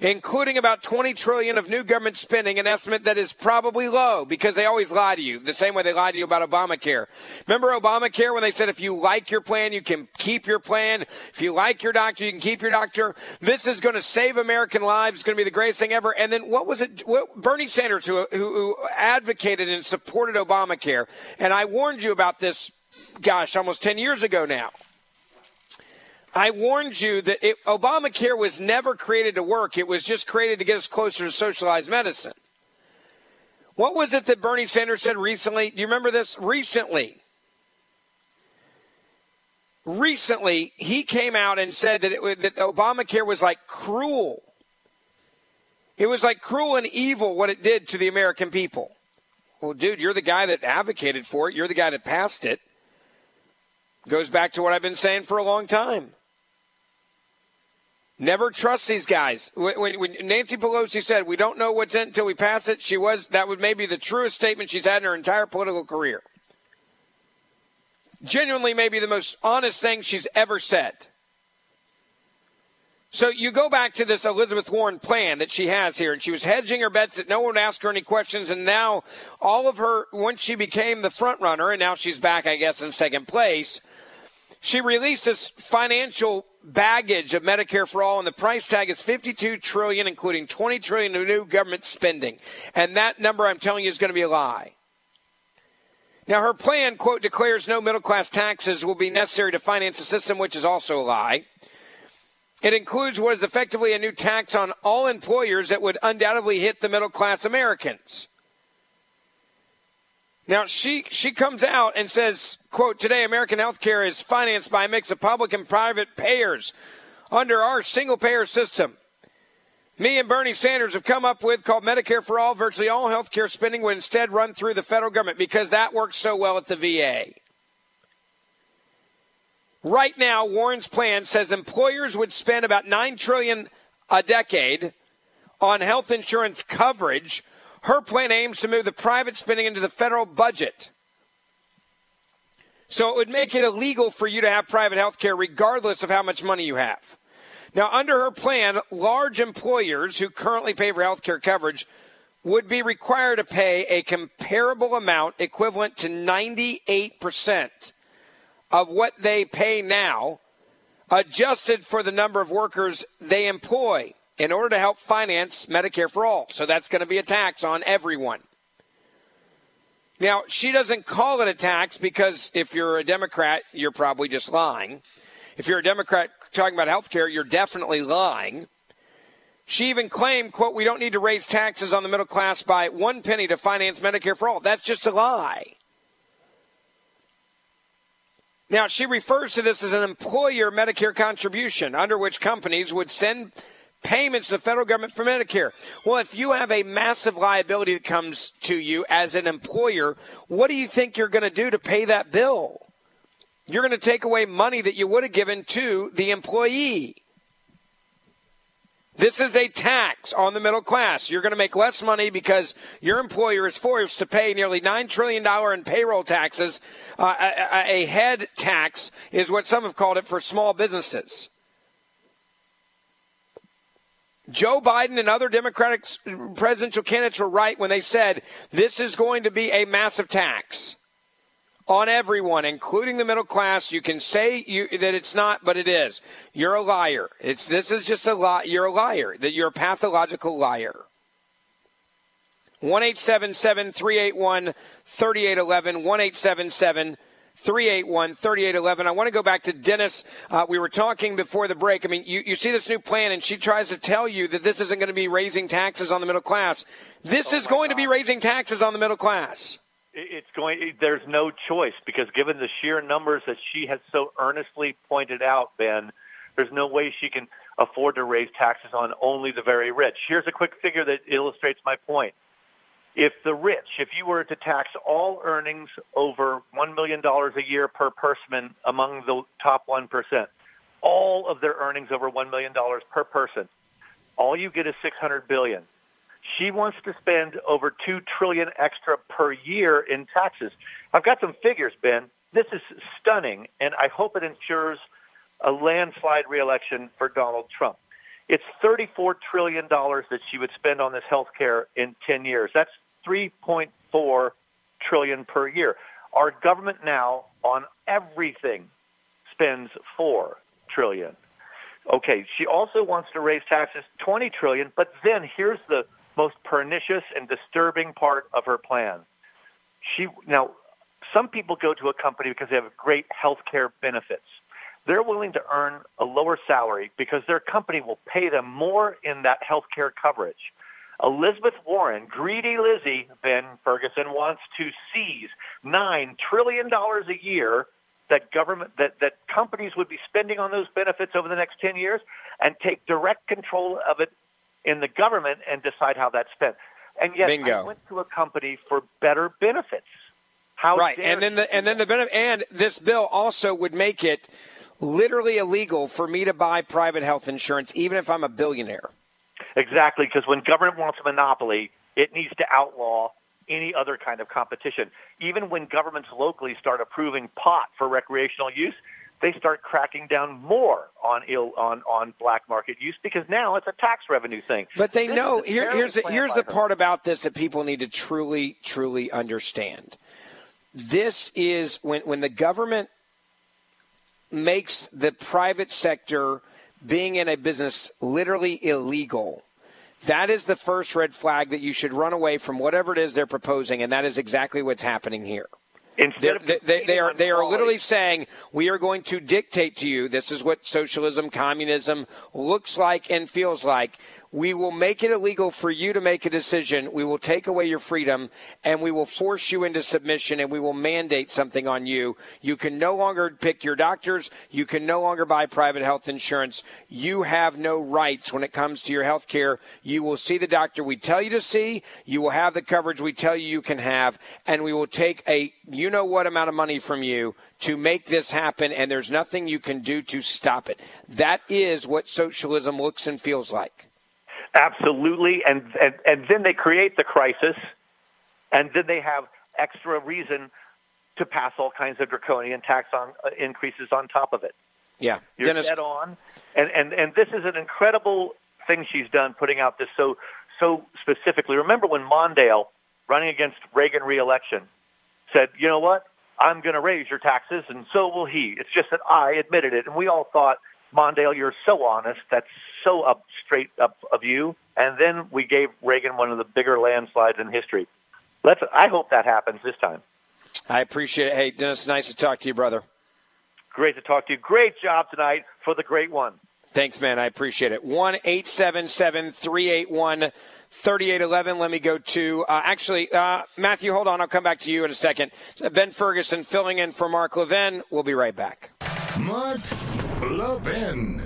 including about 20 trillion of new government spending, an estimate that is probably low because they always lie to you, the same way they lied to you about Obamacare. Remember Obamacare when they said if you like your plan, you can keep your plan. If you like your doctor, you can keep your doctor. This is going to save American lives. It's going to be the greatest thing ever. And then what was it? What, Bernie Sanders, who, who, who advocated and supported Obamacare, and I warned you about this, gosh, almost 10 years ago now. I warned you that it, Obamacare was never created to work. It was just created to get us closer to socialized medicine. What was it that Bernie Sanders said recently? Do you remember this? Recently. Recently, he came out and said that, it, that Obamacare was like cruel. It was like cruel and evil what it did to the American people. Well, dude, you're the guy that advocated for it. You're the guy that passed it. Goes back to what I've been saying for a long time. Never trust these guys. When, when, Nancy Pelosi said, "We don't know what's in until we pass it," she was that would maybe the truest statement she's had in her entire political career. Genuinely, maybe the most honest thing she's ever said. So you go back to this Elizabeth Warren plan that she has here, and she was hedging her bets that no one would ask her any questions, and now all of her, once she became the front runner, and now she's back, I guess, in second place, she released this financial baggage of Medicare for all, and the price tag is 52 trillion, including 20 trillion of new government spending, and that number I'm telling you is going to be a lie. Now, her plan, quote, declares no middle class taxes will be necessary to finance the system, which is also a lie. It includes what is effectively a new tax on all employers that would undoubtedly hit the middle class Americans. Now she she comes out and says, quote, today American health care is financed by a mix of public and private payers under our single payer system. Me and Bernie Sanders have come up with called Medicare for All. Virtually all health care spending would instead run through the federal government because that works so well at the VA. Right now, Warren's plan says employers would spend about nine trillion a decade on health insurance coverage. Her plan aims to move the private spending into the federal budget. So it would make it illegal for you to have private health care regardless of how much money you have. Now, under her plan, large employers who currently pay for health care coverage would be required to pay a comparable amount equivalent to 98% of what they pay now, adjusted for the number of workers they employ in order to help finance Medicare for all. So that's going to be a tax on everyone. Now, she doesn't call it a tax because if you're a Democrat, you're probably just lying. If you're a Democrat talking about health care, you're definitely lying. She even claimed, quote, we don't need to raise taxes on the middle class by one penny to finance Medicare for all. That's just a lie. Now, she refers to this as an employer Medicare contribution, under which companies would send payments to the federal government for Medicare. Well, if you have a massive liability that comes to you as an employer, what do you think you're going to do to pay that bill? You're going to take away money that you would have given to the employee. This is a tax on the middle class. You're going to make less money because your employer is forced to pay nearly $9 trillion in payroll taxes. Uh, a, a head tax is what some have called it for small businesses. Joe Biden and other Democratic presidential candidates were right when they said this is going to be a massive tax on everyone, including the middle class. You can say you, that it's not, but it is. You're a liar. It's this is just a lie. You're a liar. That you're a pathological liar. 1877 381 3811 1877 381 3811. I want to go back to Dennis. Uh, we were talking before the break. I mean, you, you see this new plan, and she tries to tell you that this isn't going to be raising taxes on the middle class. This oh is going God. to be raising taxes on the middle class. It's going. There's no choice because given the sheer numbers that she has so earnestly pointed out, Ben, there's no way she can afford to raise taxes on only the very rich. Here's a quick figure that illustrates my point. If the rich, if you were to tax all earnings over $1 million a year per person among the top 1%, all of their earnings over $1 million per person, all you get is 600 billion. She wants to spend over two trillion extra per year in taxes. I've got some figures, Ben. This is stunning, and I hope it ensures a landslide reelection for Donald Trump. It's $34 trillion that she would spend on this health care in 10 years. That's 3.4 trillion per year. Our government now on everything spends 4 trillion. Okay, she also wants to raise taxes 20 trillion, but then here's the most pernicious and disturbing part of her plan. She now some people go to a company because they have great health care benefits. They're willing to earn a lower salary because their company will pay them more in that health care coverage. Elizabeth Warren, greedy Lizzie, Ben Ferguson, wants to seize $9 trillion a year that government that, that companies would be spending on those benefits over the next 10 years and take direct control of it in the government and decide how that's spent. And yet Bingo. I went to a company for better benefits. How right, and then the and then the benefit and this bill also would make it literally illegal for me to buy private health insurance, even if I'm a billionaire. Exactly, because when government wants a monopoly, it needs to outlaw any other kind of competition. Even when governments locally start approving pot for recreational use, they start cracking down more on ill on on black market use because now it's a tax revenue thing. But they This know here, here's the, here's the part about this that people need to truly truly understand. This is when when the government makes the private sector being in a business literally illegal. That is the first red flag that you should run away from whatever it is they're proposing, and that is exactly what's happening here. Instead of they, they, they are they are literally saying we are going to dictate to you. This is what socialism, communism looks like and feels like. We will make it illegal for you to make a decision. We will take away your freedom and we will force you into submission and we will mandate something on you. You can no longer pick your doctors. You can no longer buy private health insurance. You have no rights when it comes to your health care. You will see the doctor we tell you to see. You will have the coverage we tell you you can have. And we will take a you know what amount of money from you to make this happen. And there's nothing you can do to stop it. That is what socialism looks and feels like. Absolutely, and, and and then they create the crisis, and then they have extra reason to pass all kinds of draconian tax on uh, increases on top of it. Yeah, You're Dennis. dead on, and and and this is an incredible thing she's done, putting out this so so specifically. Remember when Mondale, running against Reagan reelection, said, "You know what? I'm going to raise your taxes, and so will he." It's just that I admitted it, and we all thought, Mondale, you're so honest. That's so up straight up of you. And then we gave Reagan one of the bigger landslides in history. Let's. I hope that happens this time. I appreciate it. Hey, Dennis, nice to talk to you, brother. Great to talk to you. Great job tonight for the great one. Thanks, man. I appreciate it. 1 877 381 3811. Let me go to, uh, actually, uh, Matthew, hold on. I'll come back to you in a second. Ben Ferguson filling in for Mark Levin. We'll be right back. Mark Levin.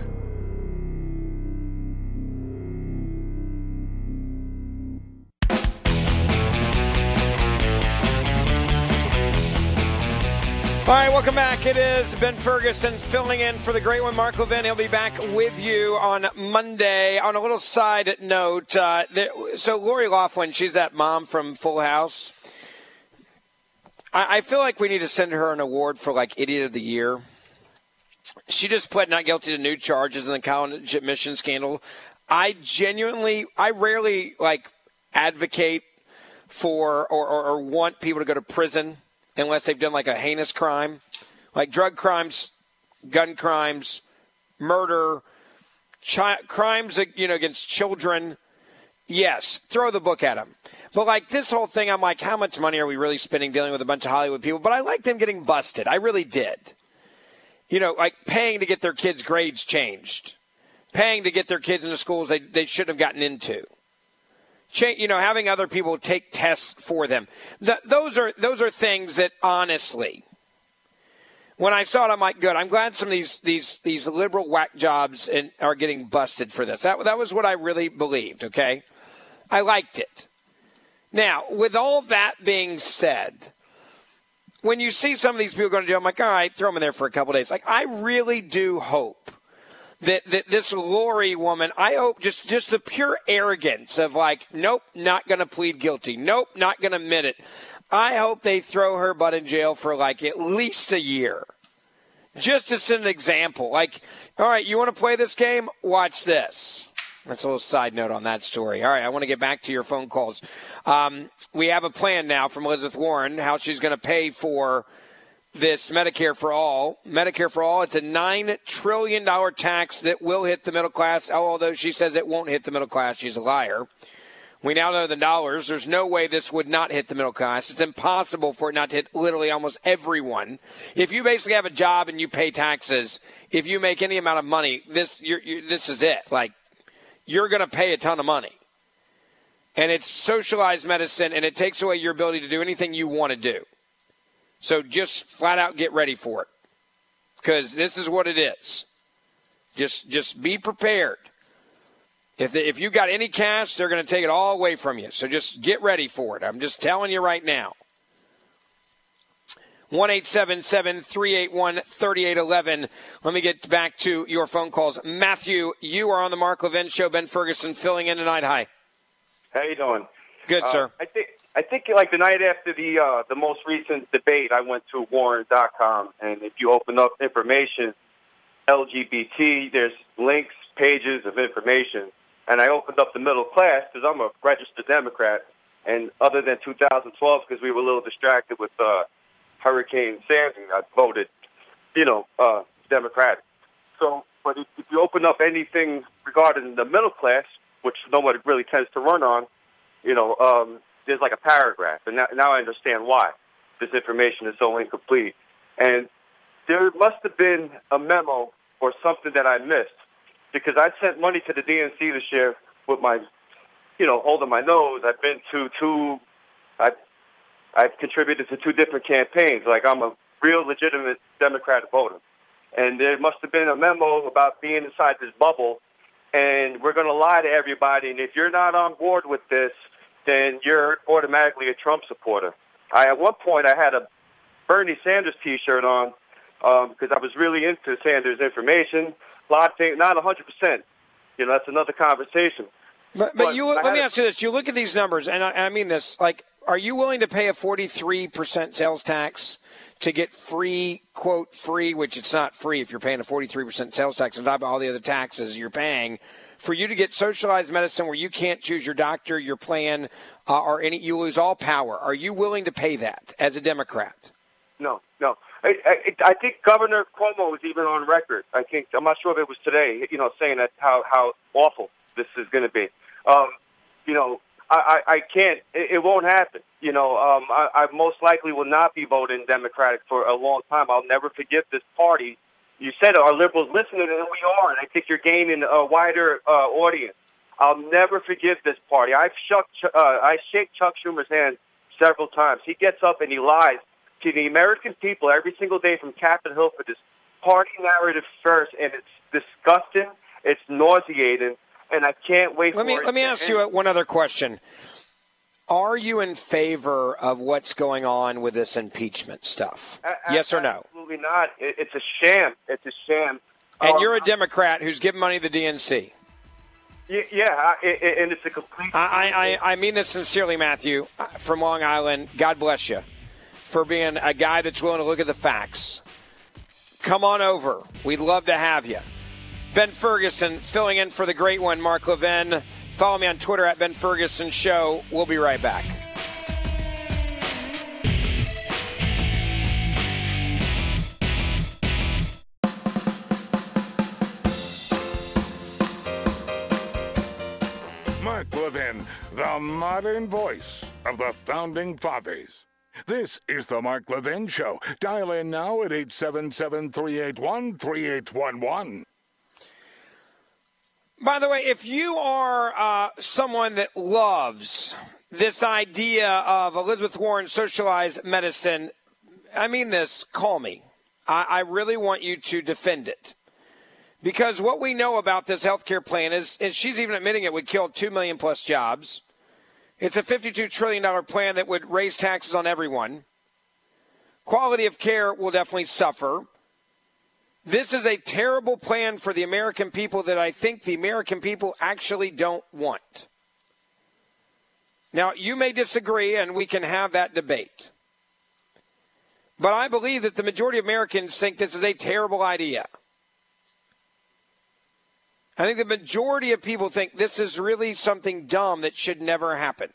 All right, welcome back. It is Ben Ferguson filling in for the great one, Mark Levin. He'll be back with you on Monday. On a little side note, uh, so Lori Loughlin, she's that mom from Full House. I, I feel like we need to send her an award for like Idiot of the Year. She just pled not guilty to new charges in the college admission scandal. I genuinely, I rarely like advocate for or, or, or want people to go to prison unless they've done like a heinous crime, like drug crimes, gun crimes, murder, chi- crimes you know against children. Yes, throw the book at them. But like this whole thing, I'm like, how much money are we really spending dealing with a bunch of Hollywood people? But I like them getting busted. I really did. You know, like paying to get their kids' grades changed, paying to get their kids into schools they, they shouldn't have gotten into cha- you know, having other people take tests for them. Th- those are those are things that honestly, when I saw it, I'm like, good. I'm glad some of these these these liberal whack jobs and are getting busted for this. That that was what I really believed. Okay, I liked it. Now, with all that being said, when you see some of these people going to jail, I'm like, all right, throw them in there for a couple days. Like, I really do hope that, that this Lori woman, I hope just just the pure arrogance of like, nope, not going to plead guilty. Nope, not going to admit it. I hope they throw her butt in jail for like at least a year. Just as an example. Like, all right, you want to play this game? Watch this. That's a little side note on that story. All right, I want to get back to your phone calls. Um, we have a plan now from Elizabeth Warren how she's going to pay for this Medicare for All. Medicare for All, it's a $9 trillion tax that will hit the middle class, although she says it won't hit the middle class. She's a liar. We now know the dollars. There's no way this would not hit the middle class. It's impossible for it not to hit literally almost everyone. If you basically have a job and you pay taxes, if you make any amount of money, this you're, this is it. Like you're going to pay a ton of money. And it's socialized medicine, and it takes away your ability to do anything you want to do. So just flat out get ready for it, because this is what it is. Just just be prepared. If they, if you got any cash, they're going to take it all away from you. So just get ready for it. I'm just telling you right now. One eight seven seven three eight one thirty eight eleven. Let me get back to your phone calls. Matthew, you are on the Mark Levin Show. Ben Ferguson filling in tonight. Hi. How you doing? Good, Uh, sir. I think I think like the night after the uh, the most recent debate, I went to Warren.com, and if you open up information, LGBT, there's links, pages of information, and I opened up the middle class because I'm a registered Democrat, and other than 2012, because we were a little distracted with uh, Hurricane Sandy, I voted, you know, uh, Democratic. So, but if, if you open up anything regarding the middle class, which nobody really tends to run on, you know, um, there's like a paragraph, and now, now I understand why this information is so incomplete. And there must have been a memo or something that I missed because I sent money to the DNC this year with my, you know, holding my nose. I've been to two, I've contributed to two different campaigns. Like I'm a real legitimate Democratic voter. And there must have been a memo about being inside this bubble and we're going to lie to everybody. And if you're not on board with this, then you're automatically a Trump supporter. I at one point I had a Bernie Sanders T-shirt on because um, I was really into Sanders information. A lot of things, not 100 percent. You know, that's another conversation. But, but, but you let me ask you this: You look at these numbers, and I, I mean this. Like, are you willing to pay a 43 percent sales tax? to get free, quote, free, which it's not free if you're paying a 43% sales tax on top of all the other taxes you're paying, for you to get socialized medicine where you can't choose your doctor, your plan, uh, or any, you lose all power. Are you willing to pay that as a Democrat? No, no. I, I, I think Governor Cuomo was even on record. I think I'm not sure if it was today. You know, saying that how how awful this is going to be. Um, you know, I, I, I can't. It, it won't happen. You know, um, I, I most likely will not be voting Democratic for a long time. I'll never forget this party. You said are liberals listening, and we are, and I think you're gaining a wider uh, audience. I'll never forget this party. I've shook, uh, I shake Chuck Schumer's hand several times. He gets up and he lies to the American people every single day from Capitol Hill for this party narrative first, and it's disgusting. It's nauseating and I can't wait. Let me let me ask you one other question. Are you in favor of what's going on with this impeachment stuff? yes or no? Absolutely not. It's a sham. It's a sham. And um, you're a Democrat who's giving money to the DNC. Yeah, and it's a complete. I, I, I mean this sincerely, Matthew, uh, from Long Island. God bless you for being a guy that's willing to look at the facts. Come on over. We'd love to have you. Ben Ferguson filling in for the great one, Mark Levin. Follow me on Twitter at Ben Ferguson Show. We'll be right back. Mark Levin, the modern voice of the founding fathers. This is the Mark Levin Show. Dial in now at 877 381 3811. By the way, if you are uh, someone that loves this idea of Elizabeth Warren socialized medicine, I mean this, call me. I, I really want you to defend it. Because what we know about this health care plan is, and she's even admitting it would kill 2 million plus jobs. It's a $52 trillion plan that would raise taxes on everyone. Quality of care will definitely suffer. This is a terrible plan for the American people that I think the American people actually don't want. Now, you may disagree, and we can have that debate. But I believe that the majority of Americans think this is a terrible idea. I think the majority of people think this is really something dumb that should never happen.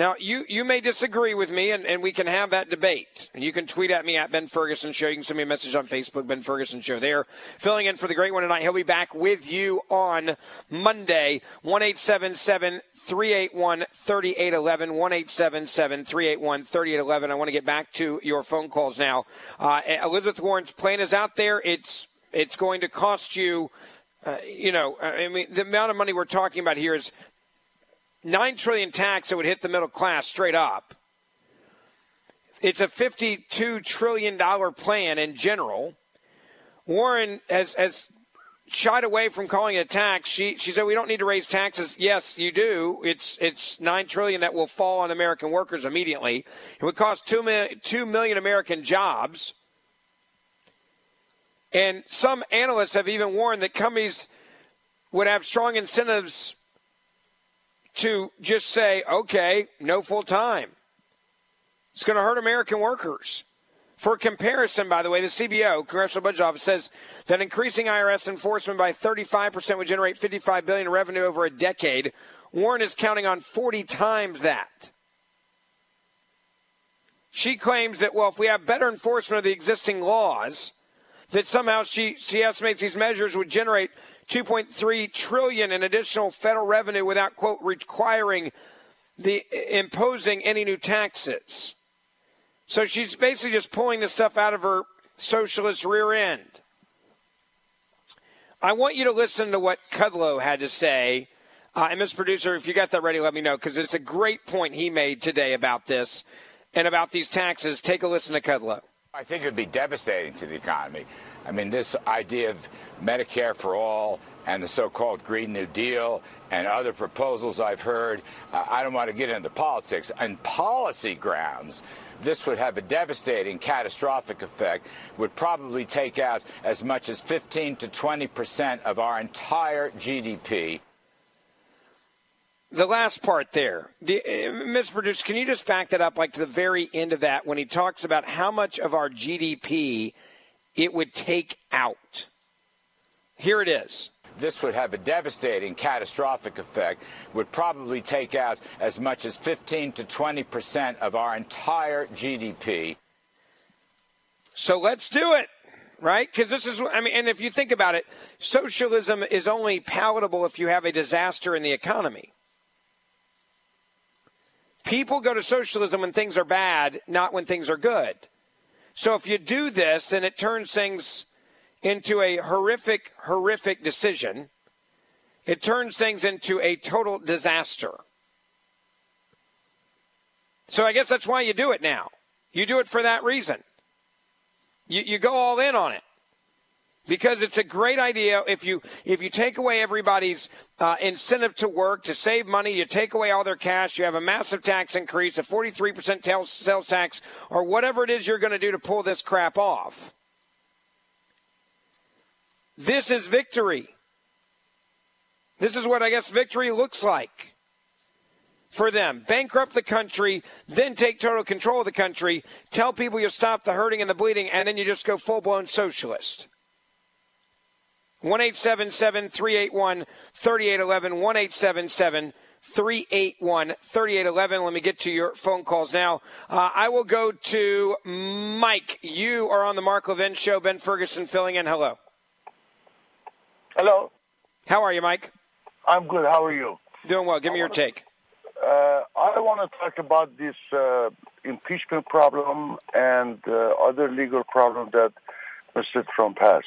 Now, you, you may disagree with me, and, and we can have that debate. And you can tweet at me at Ben Ferguson Show. You can send me a message on Facebook, Ben Ferguson Show there. Filling in for the great one tonight. He'll be back with you on Monday, 1 381 3811. 1 381 3811. I want to get back to your phone calls now. Uh, Elizabeth Warren's plan is out there. It's, it's going to cost you. Uh, you know, I mean, the amount of money we're talking about here is nine trillion tax that would hit the middle class straight up. It's a fifty-two trillion dollar plan in general. Warren has has shied away from calling it a tax. She she said we don't need to raise taxes. Yes, you do. It's it's nine trillion that will fall on American workers immediately. It would cost two million, two million American jobs. And some analysts have even warned that companies would have strong incentives to just say, okay, no full time. It's going to hurt American workers. For comparison, by the way, the CBO, Congressional Budget Office, says that increasing IRS enforcement by 35% would generate 55 billion in revenue over a decade. Warren is counting on 40 times that. She claims that well, if we have better enforcement of the existing laws, that somehow she she estimates these measures would generate 2.3 trillion in additional federal revenue without quote requiring the imposing any new taxes. So she's basically just pulling this stuff out of her socialist rear end. I want you to listen to what Kudlow had to say. Uh, and, Mr. Producer, if you got that ready, let me know because it's a great point he made today about this and about these taxes. Take a listen to Kudlow. I think it would be devastating to the economy. I mean, this idea of Medicare for all and the so-called Green New Deal and other proposals I've heard, uh, I don't want to get into politics. On policy grounds, this would have a devastating, catastrophic effect, would probably take out as much as 15 to 20 percent of our entire GDP. The last part there, the, uh, Mr. Producer, can you just back that up, like to the very end of that, when he talks about how much of our GDP it would take out? Here it is this would have a devastating, catastrophic effect, would probably take out as much as 15 to 20 percent of our entire GDP. So let's do it, right? Because this is, I mean, and if you think about it, socialism is only palatable if you have a disaster in the economy. People go to socialism when things are bad, not when things are good. So if you do this, then it turns things into a horrific, horrific decision. It turns things into a total disaster. So I guess that's why you do it now. You do it for that reason. You, you go all in on it because it's a great idea if you if you take away everybody's uh, incentive to work to save money you take away all their cash you have a massive tax increase a 43% sales tax or whatever it is you're going to do to pull this crap off this is victory. This is what I guess victory looks like for them. Bankrupt the country, then take total control of the country, tell people you stop the hurting and the bleeding, and then you just go full blown socialist. 1 381 3811. 1 381 3811. Let me get to your phone calls now. Uh, I will go to Mike. You are on the Mark Levin Show. Ben Ferguson filling in. Hello. Hello. How are you, Mike? I'm good. How are you? Doing well. Give me your take. Uh, I want to talk about this uh, impeachment problem and uh, other legal problem that Mr. Trump has.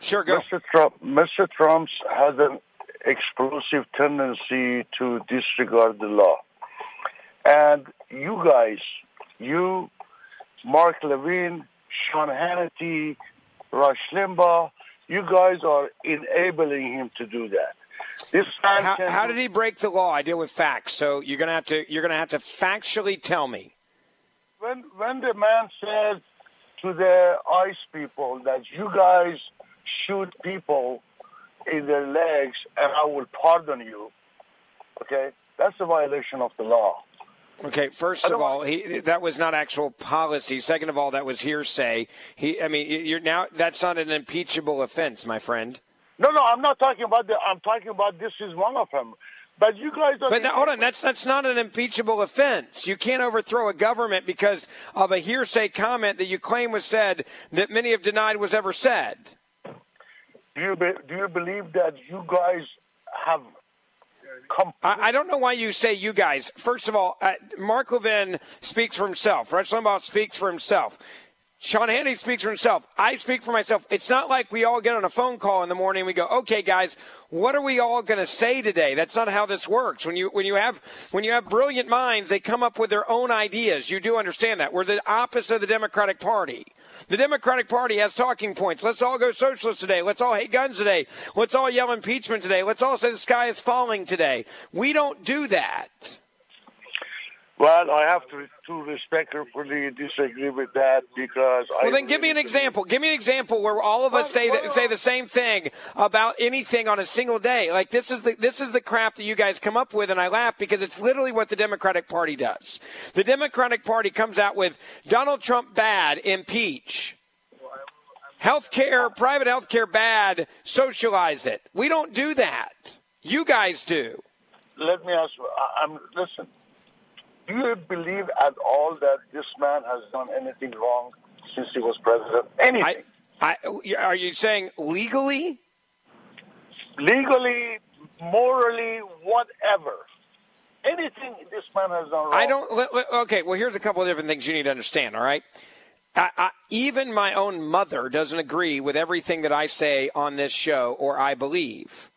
Sure, go. Mr. Trump, Mr. Trump has an explosive tendency to disregard the law. And you guys, you, Mark Levin, Sean Hannity, Rush Limbaugh, you guys are enabling him to do that. This man how, how did he break the law? I deal with facts, so you're gonna have to you're gonna have to factually tell me. When when the man said to the ICE people that you guys shoot people in their legs and I will pardon you, okay, that's a violation of the law. Okay, first of all, he, that was not actual policy. Second of all, that was hearsay. He, I mean, you're now that's not an impeachable offense, my friend. No, no, I'm not talking about the. I'm talking about this is one of them. But you guys are. But now, hold on, that's that's not an impeachable offense. You can't overthrow a government because of a hearsay comment that you claim was said that many have denied was ever said. Do you be, do you believe that you guys have I, don't know why you say you guys. First of all, uh, Mark Levin speaks for himself. Rush Limbaugh speaks for himself. Sean Hannity speaks for himself. I speak for myself. It's not like we all get on a phone call in the morning and we go, "Okay, guys, what are we all going to say today?" That's not how this works. When you when you have when you have brilliant minds, they come up with their own ideas. You do understand that. We're the opposite of the Democratic Party. The Democratic Party has talking points. Let's all go socialist today. Let's all hate guns today. Let's all yell impeachment today. Let's all say the sky is falling today. We don't do that. Well, I have to, to respectfully disagree with that because I. Well, then give me an example. Give me an example where all of us say that, say uh the same thing about anything on a single day. Like this is the this is the crap that you guys come up with, and I laugh because it's literally what the Democratic Party does. The Democratic Party comes out with Donald Trump bad, impeach. Health care, private health care bad, socialize it. We don't do that. You guys do. Let me ask I'm listen. Do you believe at all that this man has done anything wrong since he was president? Anything? I, are you saying legally? Legally, morally, whatever. Anything this man has done wrong. I don't. Okay, well, here's a couple of different things you need to understand. All right. I, I, even my own mother doesn't agree with everything that I say on this show or I believe.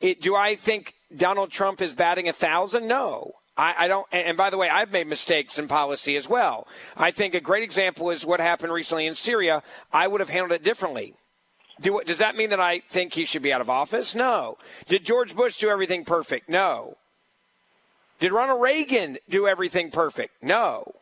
It, do I think Donald Trump is batting a thousand? No. I, I don't. And by the way, I've made mistakes in policy as well. I think a great example is what happened recently in Syria. I would have handled it differently. Do, does that mean that I think he should be out of office? No. Did George Bush do everything perfect? No. Did Ronald Reagan do everything perfect? No.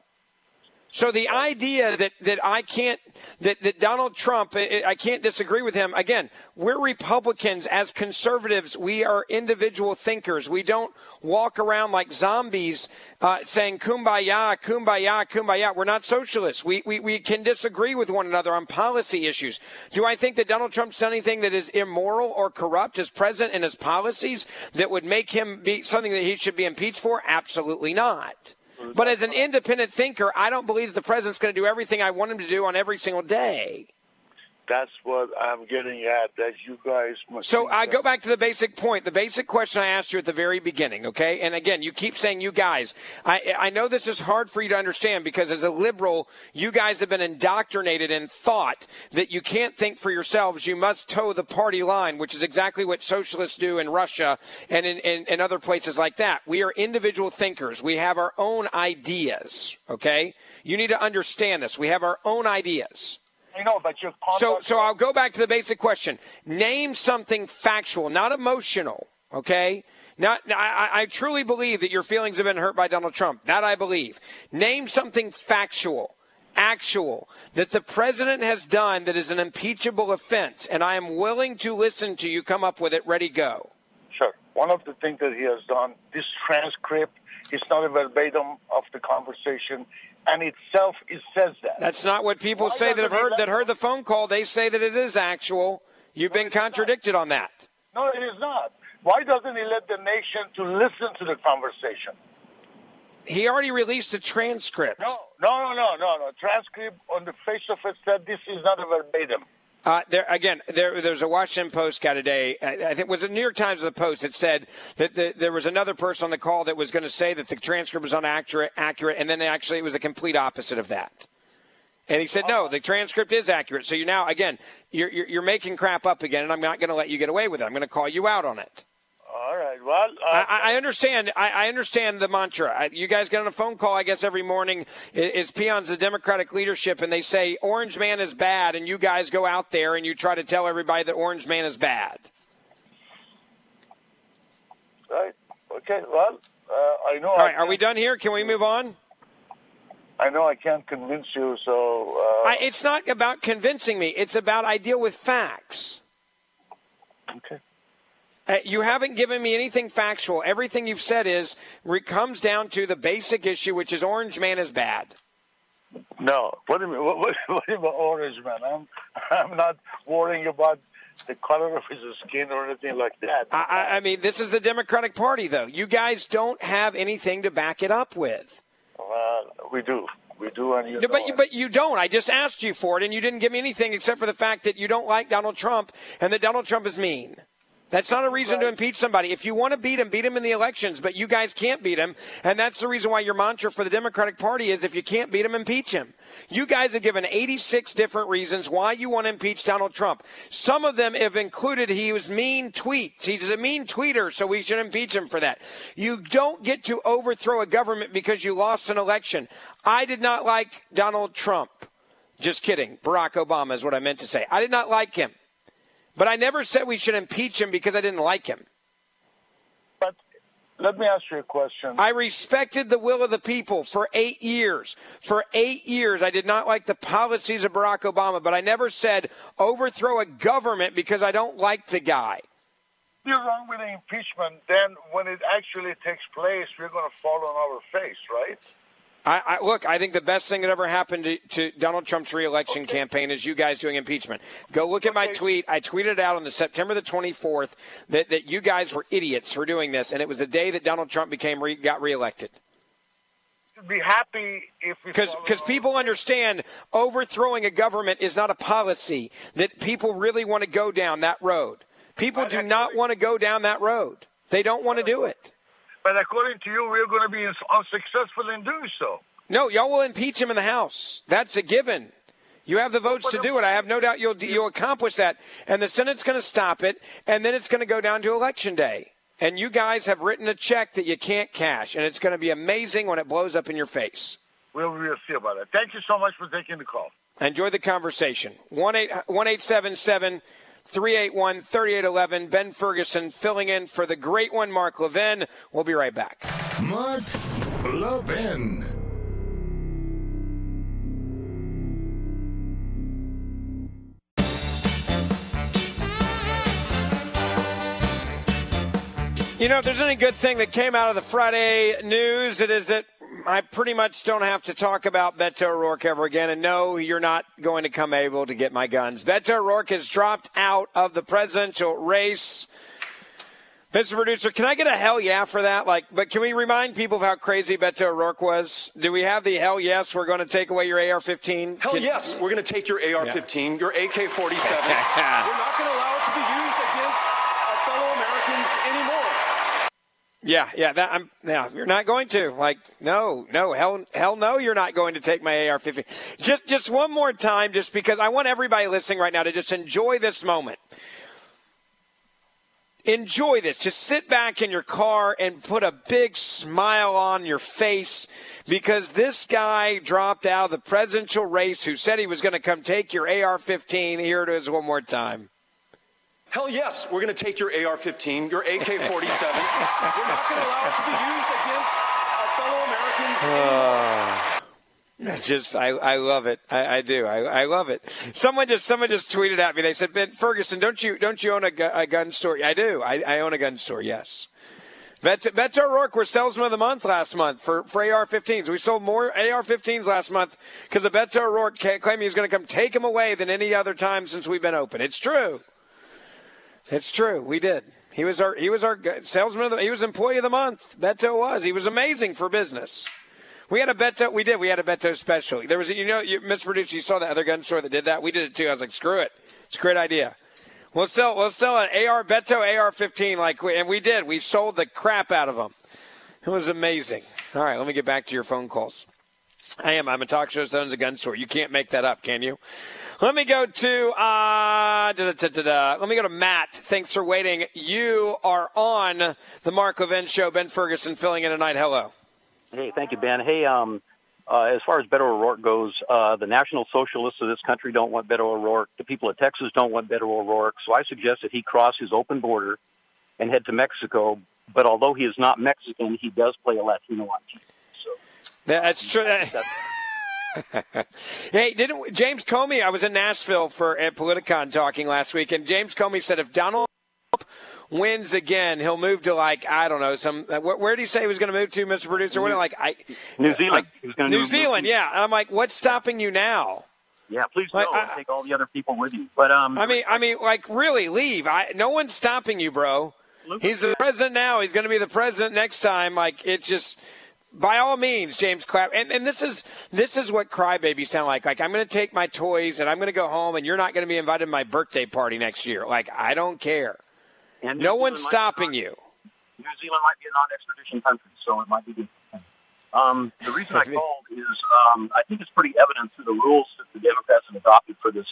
So the idea that, that I can't that, that Donald Trump I can't disagree with him again we're Republicans. As conservatives we are individual thinkers. We don't walk around like zombies uh, saying kumbaya kumbaya kumbaya. We're not socialists. We, we we can disagree with one another on policy issues. Do I think that Donald Trump's done anything that is immoral or corrupt as president and his policies that would make him be something that he should be impeached for? Absolutely not but as an independent thinker, I don't believe that the president's going to do everything I want him to do on every single day. That's what I'm getting at. That you guys must. So I uh, go back to the basic point, the basic question I asked you at the very beginning, okay? And again, you keep saying you guys. I, I know this is hard for you to understand because as a liberal, you guys have been indoctrinated in thought that you can't think for yourselves. You must toe the party line, which is exactly what socialists do in Russia and in, in, in other places like that. We are individual thinkers. We have our own ideas, okay? You need to understand this. We have our own ideas. I know, but your So, so I'll go back to the basic question. Name something factual, not emotional. Okay. Not, I, I truly believe that your feelings have been hurt by Donald Trump. That I believe. Name something factual, actual, that the president has done that is an impeachable offense, and I am willing to listen to you come up with it. Ready, go. Sure. One of the things that he has done, this transcript is not a verbatim of the conversation, and itself it says that. That's not what people Why say that have heard that heard the phone call. They say that it is actual. You've been contradicted on that. No, it is not. Why doesn't he let the nation to listen to the conversation? He already released a transcript. No, no, no, no, no, no. Transcript on the face of it said this is not a verbatim. Uh, there again, there, there's a Washington Post guy today. I, I think was it New York Times or the Post that said that the, there was another person on the call that was going to say that the transcript was inaccurate, accurate, and then actually it was a complete opposite of that. And he said, no, the transcript is accurate. So you now, again, you're, you're, you're making crap up again, and I'm not going to let you get away with it. I'm going to call you out on it. All right. Well, uh, I, I understand. I, I understand the mantra. I, you guys get on a phone call, I guess, every morning. Is, is peons the Democratic leadership, and they say Orange Man is bad, and you guys go out there and you try to tell everybody that Orange Man is bad. right. Okay. Well, uh, I know. All I are we done here? Can we move on? I know I can't convince you, so. Uh, I, it's not about convincing me. It's about I deal with facts. Okay. Uh, you haven't given me anything factual. Everything you've said is comes down to the basic issue, which is Orange Man is bad. No. What do you mean? What, what, what do you mean, orange man? I'm, I'm not worrying about the color of his skin or anything like that. I, I, mean, this is the Democratic Party, though. You guys don't have anything to back it up with. Well, we do. We do, and you No, but you, but you don't. I just asked you for it, and you didn't give me anything except for the fact that you don't like Donald Trump and that Donald Trump is mean. That's not a reason to impeach somebody. If you want to beat him, beat him in the elections, but you guys can't beat him, and that's the reason why your mantra for the Democratic Party is if you can't beat him, impeach him. You guys have given 86 different reasons why you want to impeach Donald Trump. Some of them have included he was mean tweets. He's a mean tweeter, so we should impeach him for that. You don't get to overthrow a government because you lost an election. I did not like Donald Trump. Just kidding. Barack Obama is what I meant to say. I did not like him. But I never said we should impeach him because I didn't like him. But let me ask you a question. I respected the will of the people for eight years. For eight years, I did not like the policies of Barack Obama, but I never said overthrow a government because I don't like the guy. You're wrong with the impeachment. Then, when it actually takes place, we're going to fall on our face, right? I, I, look. I think the best thing that ever happened to, to Donald Trump's reelection okay. campaign is you guys doing impeachment. Go look at my tweet. I tweeted out on the September the 24th that, that you guys were idiots for doing this, and it was the day that Donald Trump became re, got reelected. Be happy if because because people understand overthrowing a government is not a policy that people really want to go down that road. People do not want to go down that road. They don't want to do it. But according to you, we're going to be unsuccessful uh, in doing so. No, y'all will impeach him in the House. That's a given. You have the votes to do it. I have no doubt you'll you'll accomplish that. And the Senate's going to stop it, and then it's going to go down to election day. And you guys have written a check that you can't cash, and it's going to be amazing when it blows up in your face. We'll, we'll see about that. Thank you so much for taking the call. Enjoy the conversation. 1 381 3811. Ben Ferguson filling in for the great one, Mark Levin. We'll be right back. Mark Levin. You know, if there's any good thing that came out of the Friday news, it is that I pretty much don't have to talk about Beto O'Rourke ever again. And no, you're not going to come able to get my guns. Beto O'Rourke has dropped out of the presidential race. Mr. Producer, can I get a hell yeah for that? Like, but can we remind people of how crazy Beto O'Rourke was? Do we have the hell yes? We're going to take away your AR-15. Hell can, yes, we're going to take your AR-15, yeah. your AK-47. we're not going to allow it to be used against our fellow Americans anymore. Yeah, yeah, that I'm yeah, you're not going to. Like no, no, hell hell no, you're not going to take my AR-15. Just just one more time just because I want everybody listening right now to just enjoy this moment. Enjoy this. Just sit back in your car and put a big smile on your face because this guy dropped out of the presidential race who said he was going to come take your AR-15. Here it is one more time. Hell yes, we're going to take your AR 15, your AK 47. we're not going to allow it to be used against our fellow Americans. Uh, just, I, I love it. I, I do. I, I love it. Someone just, someone just tweeted at me. They said, "Ben Ferguson, don't you, don't you own a, a gun store?" I do. I, I own a gun store. Yes. Beto, Beto O'Rourke was salesman of the month last month for, for AR-15s. We sold more AR-15s last month because the Beto O'Rourke claimed he was going to come take them away than any other time since we've been open. It's true. It's true. We did. He was our he was our salesman of the he was employee of the month. Beto was. He was amazing for business. We had a Beto. We did. We had a Beto special. There was, you know, you, Mr. Producer, you saw the other gun store that did that. We did it too. I was like, screw it. It's a great idea. We'll sell. We'll sell an AR Beto AR-15 like, we, and we did. We sold the crap out of them. It was amazing. All right, let me get back to your phone calls. I am. I'm a talk show owns a gun store. You can't make that up, can you? Let me go to uh, da, da, da, let me go to Matt. Thanks for waiting. You are on the Mark Levin Show. Ben Ferguson filling in tonight. Hello. Hey, thank you, Ben. Hey, um, uh, as far as Beto O'Rourke goes, uh, the National Socialists of this country don't want Beto O'Rourke. The people of Texas don't want Beto O'Rourke. So I suggest that he cross his open border and head to Mexico. But although he is not Mexican, he does play a Latino on TV. So that's true. Hey, didn't James Comey? I was in Nashville for at Politicon talking last week, and James Comey said if Donald Trump wins again, he'll move to like I don't know some. Where, where did he say he was going to move to, Mr. Producer? What, like I, New Zealand. Like, New Zealand, yeah. And I'm like, what's stopping you now? Yeah, please like, go. I, take all the other people with you. But um, I mean, I mean, like really leave. I no one's stopping you, bro. He's the president now. He's going to be the president next time. Like it's just by all means, James Clapp, and, and this is this is what crybabies sound like. Like I'm going to take my toys and I'm going to go home, and you're not going to be invited to my birthday party next year. Like I don't care. And no one's stopping you. New Zealand might be a non-extradition country, so it might be good. Um, the reason I called is um, I think it's pretty evident through the rules that the Democrats have adopted for this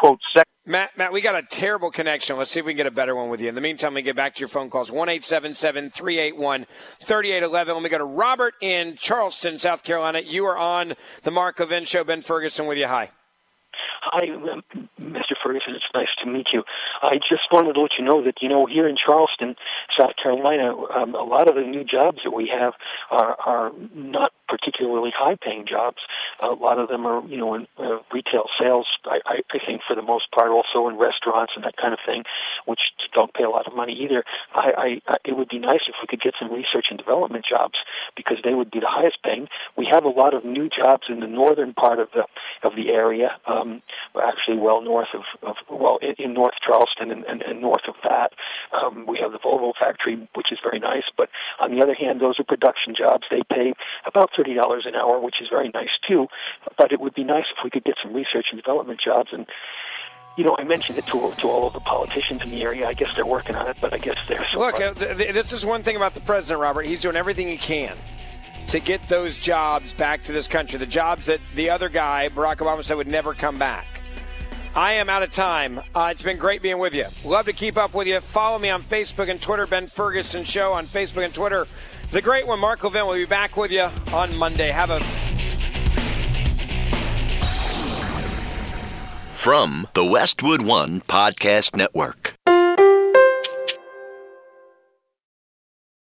quote second. Matt, Matt, we got a terrible connection. Let's see if we can get a better one with you. In the meantime, we get back to your phone calls 1 381 3811. Let me go to Robert in Charleston, South Carolina. You are on the Mark Levin Show. Ben Ferguson with you. Hi. Hi, Mr. Ferguson. It's nice to meet you. I just wanted to let you know that you know here in Charleston, South Carolina, um, a lot of the new jobs that we have are are not particularly high-paying jobs. A lot of them are, you know, in uh, retail sales. I, I, I think for the most part, also in restaurants and that kind of thing, which don't pay a lot of money either. I, I, it would be nice if we could get some research and development jobs because they would be the highest paying. We have a lot of new jobs in the northern part of the of the area, um, actually well north of, of well in, in North Charleston and, and, and north of that. Um, we have the Volvo factory, which is very nice. But on the other hand, those are production jobs. They pay about thirty dollars an hour, which is very nice too. But it would be nice if we could get some research and development jobs and you know, I mentioned it to, to all of the politicians in the area. I guess they're working on it, but I guess they're. Look, uh, th- th- this is one thing about the president, Robert. He's doing everything he can to get those jobs back to this country. The jobs that the other guy, Barack Obama, said would never come back. I am out of time. Uh, it's been great being with you. Love to keep up with you. Follow me on Facebook and Twitter, Ben Ferguson Show on Facebook and Twitter. The great one, Mark Levin, will be back with you on Monday. Have a From the Westwood One Podcast Network.